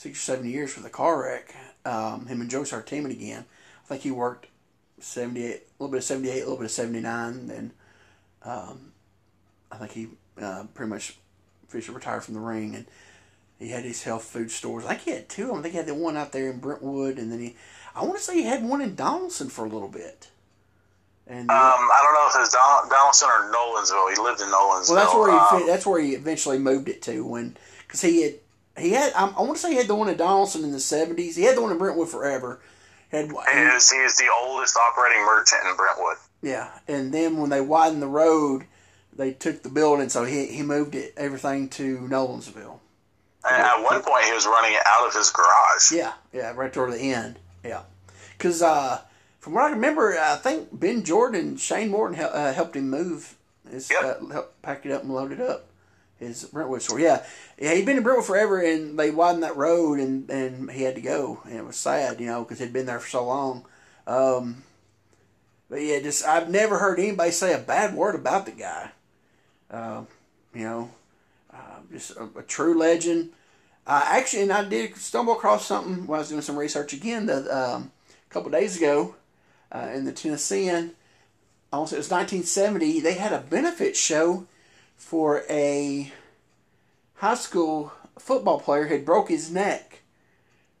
six or seven years for the car wreck. Um, him and Joe started teaming again. I think he worked 78, a little bit of 78, a little bit of 79, then um, I think he uh, pretty much officially retired from the ring, and he had his health food stores. I think he had two of them. I think he had the one out there in Brentwood, and then he, I want to say he had one in Donelson for a little bit. And um, I don't know if it was Don- Donelson or Nolensville. He lived in Nolensville. Well, that's where he um, that's where he eventually moved it to when because he had he had I, I want to say he had the one in Donelson in the seventies. He had the one in Brentwood forever. Had, he, is, he is the oldest operating merchant in Brentwood. Yeah, and then when they widened the road, they took the building, so he he moved it everything to Nolensville. And at one point, he was running it out of his garage. Yeah, yeah, right toward the end. Yeah, because uh, from what I remember, I think Ben Jordan, Shane Morton uh, helped him move. His, yep. uh, helped pack it up and load it up. His Brentwood store. Yeah, yeah, he'd been in Brentwood forever, and they widened that road, and, and he had to go, and it was sad, you know, because he'd been there for so long. Um, but yeah, just I've never heard anybody say a bad word about the guy. Uh, you know, uh, just a, a, true legend. Uh, actually, and I did stumble across something while I was doing some research again the, um, a couple days ago uh, in the Tennessean. Say it was 1970. They had a benefit show for a high school football player had broke his neck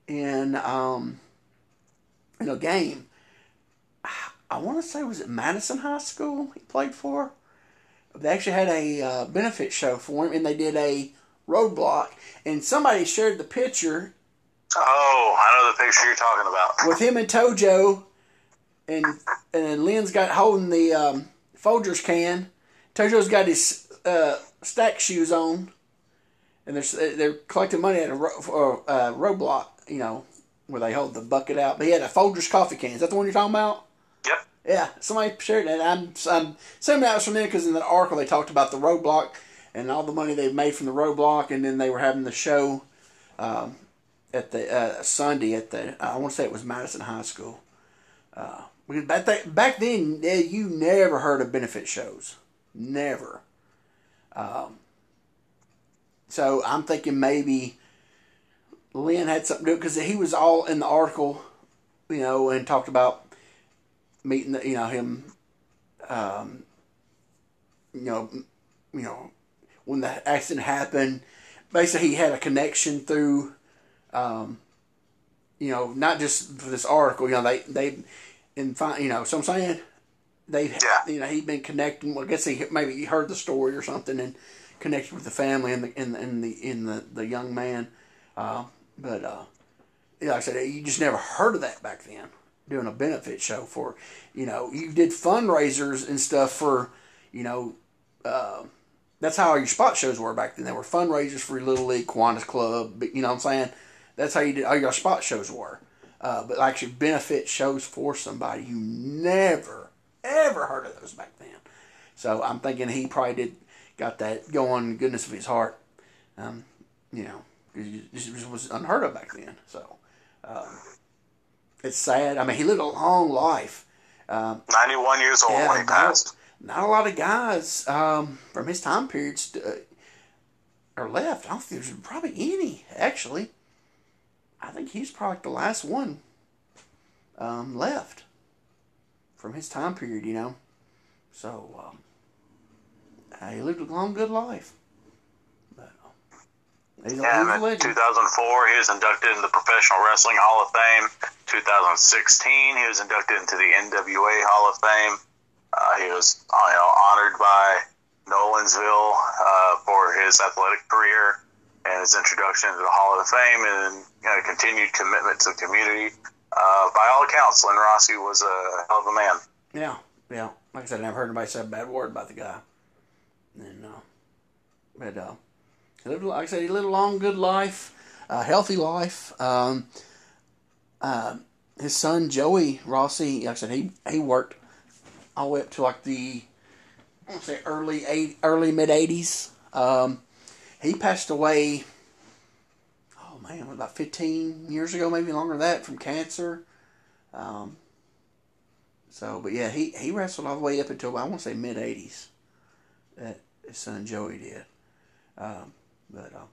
in um, in a game. I want to say was it Madison High School he played for. They actually had a uh, benefit show for him, and they did a roadblock. And somebody shared the picture. Oh, I know the picture you're talking about. With him and Tojo, and and Len's got holding the um, Folgers can. Tojo's got his uh, stack shoes on, and they're they're collecting money at a ro- uh, roadblock. You know where they hold the bucket out. But he had a Folgers coffee can. Is that the one you're talking about? Yep. Yeah, somebody shared that. I'm, I'm assuming that was from them because in the article they talked about the roadblock and all the money they made from the roadblock, and then they were having the show um, at the uh, Sunday at the I want to say it was Madison High School. Uh, because back, th- back then, you never heard of benefit shows, never. Um, so I'm thinking maybe Len had something to do because he was all in the article, you know, and talked about meeting, the, you know, him, um, you know, you know, when the accident happened. Basically, he had a connection through, um, you know, not just for this article. You know, they they, in you know, so I'm saying they, yeah. you know, he'd been connecting. Well, I guess he maybe he heard the story or something and connected with the family and the in the in the, in the, the young man. Uh, but uh, like I said, you just never heard of that back then. Doing a benefit show for, you know, you did fundraisers and stuff for, you know, uh, that's how your spot shows were back then. They were fundraisers for Little League, Kiwanis Club. You know what I'm saying? That's how you did all your spot shows were. Uh, but actually, benefit shows for somebody you never ever heard of those back then. So I'm thinking he probably did got that going, goodness of his heart. Um, you know, it was unheard of back then. So um, it's sad. I mean, he lived a long life. Um, 91 years old yeah, when he passed. Not, not a lot of guys um, from his time periods uh, are left. I don't think there's probably any, actually. I think he's probably the last one um, left from his time period, you know. So, um, uh, he lived a long, good life. But, uh, he's, yeah, he's in 2004, he was inducted into the Professional Wrestling Hall of Fame. 2016, he was inducted into the NWA Hall of Fame. Uh, he was you know, honored by Nolensville uh, for his athletic career and his introduction to the Hall of Fame and you know, continued commitment to the community. Uh, by all accounts, Len Rossi was a hell of a man. Yeah, yeah. Like I said, I never heard anybody say a bad word about the guy. And uh, but uh, he lived, like I said, he lived a long, good life, a healthy life. Um, uh, his son Joey Rossi, like I said, he he worked all the way up to like the I want to say early eight, early mid eighties. Um, he passed away. Man, about fifteen years ago, maybe longer than that, from cancer. Um, so, but yeah, he, he wrestled all the way up until I want to say mid '80s. That his son Joey did. Um, but uh,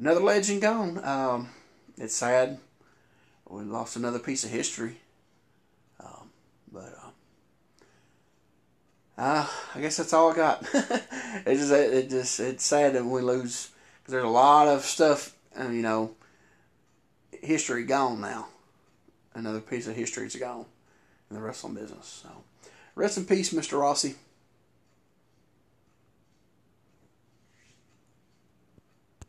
another legend gone. Um, it's sad. We lost another piece of history. Um, but uh, uh, I guess that's all I got. it just it just it's sad that we lose there's a lot of stuff. Uh, you know, history gone now. Another piece of history is gone in the wrestling business. So, rest in peace, Mr. Rossi.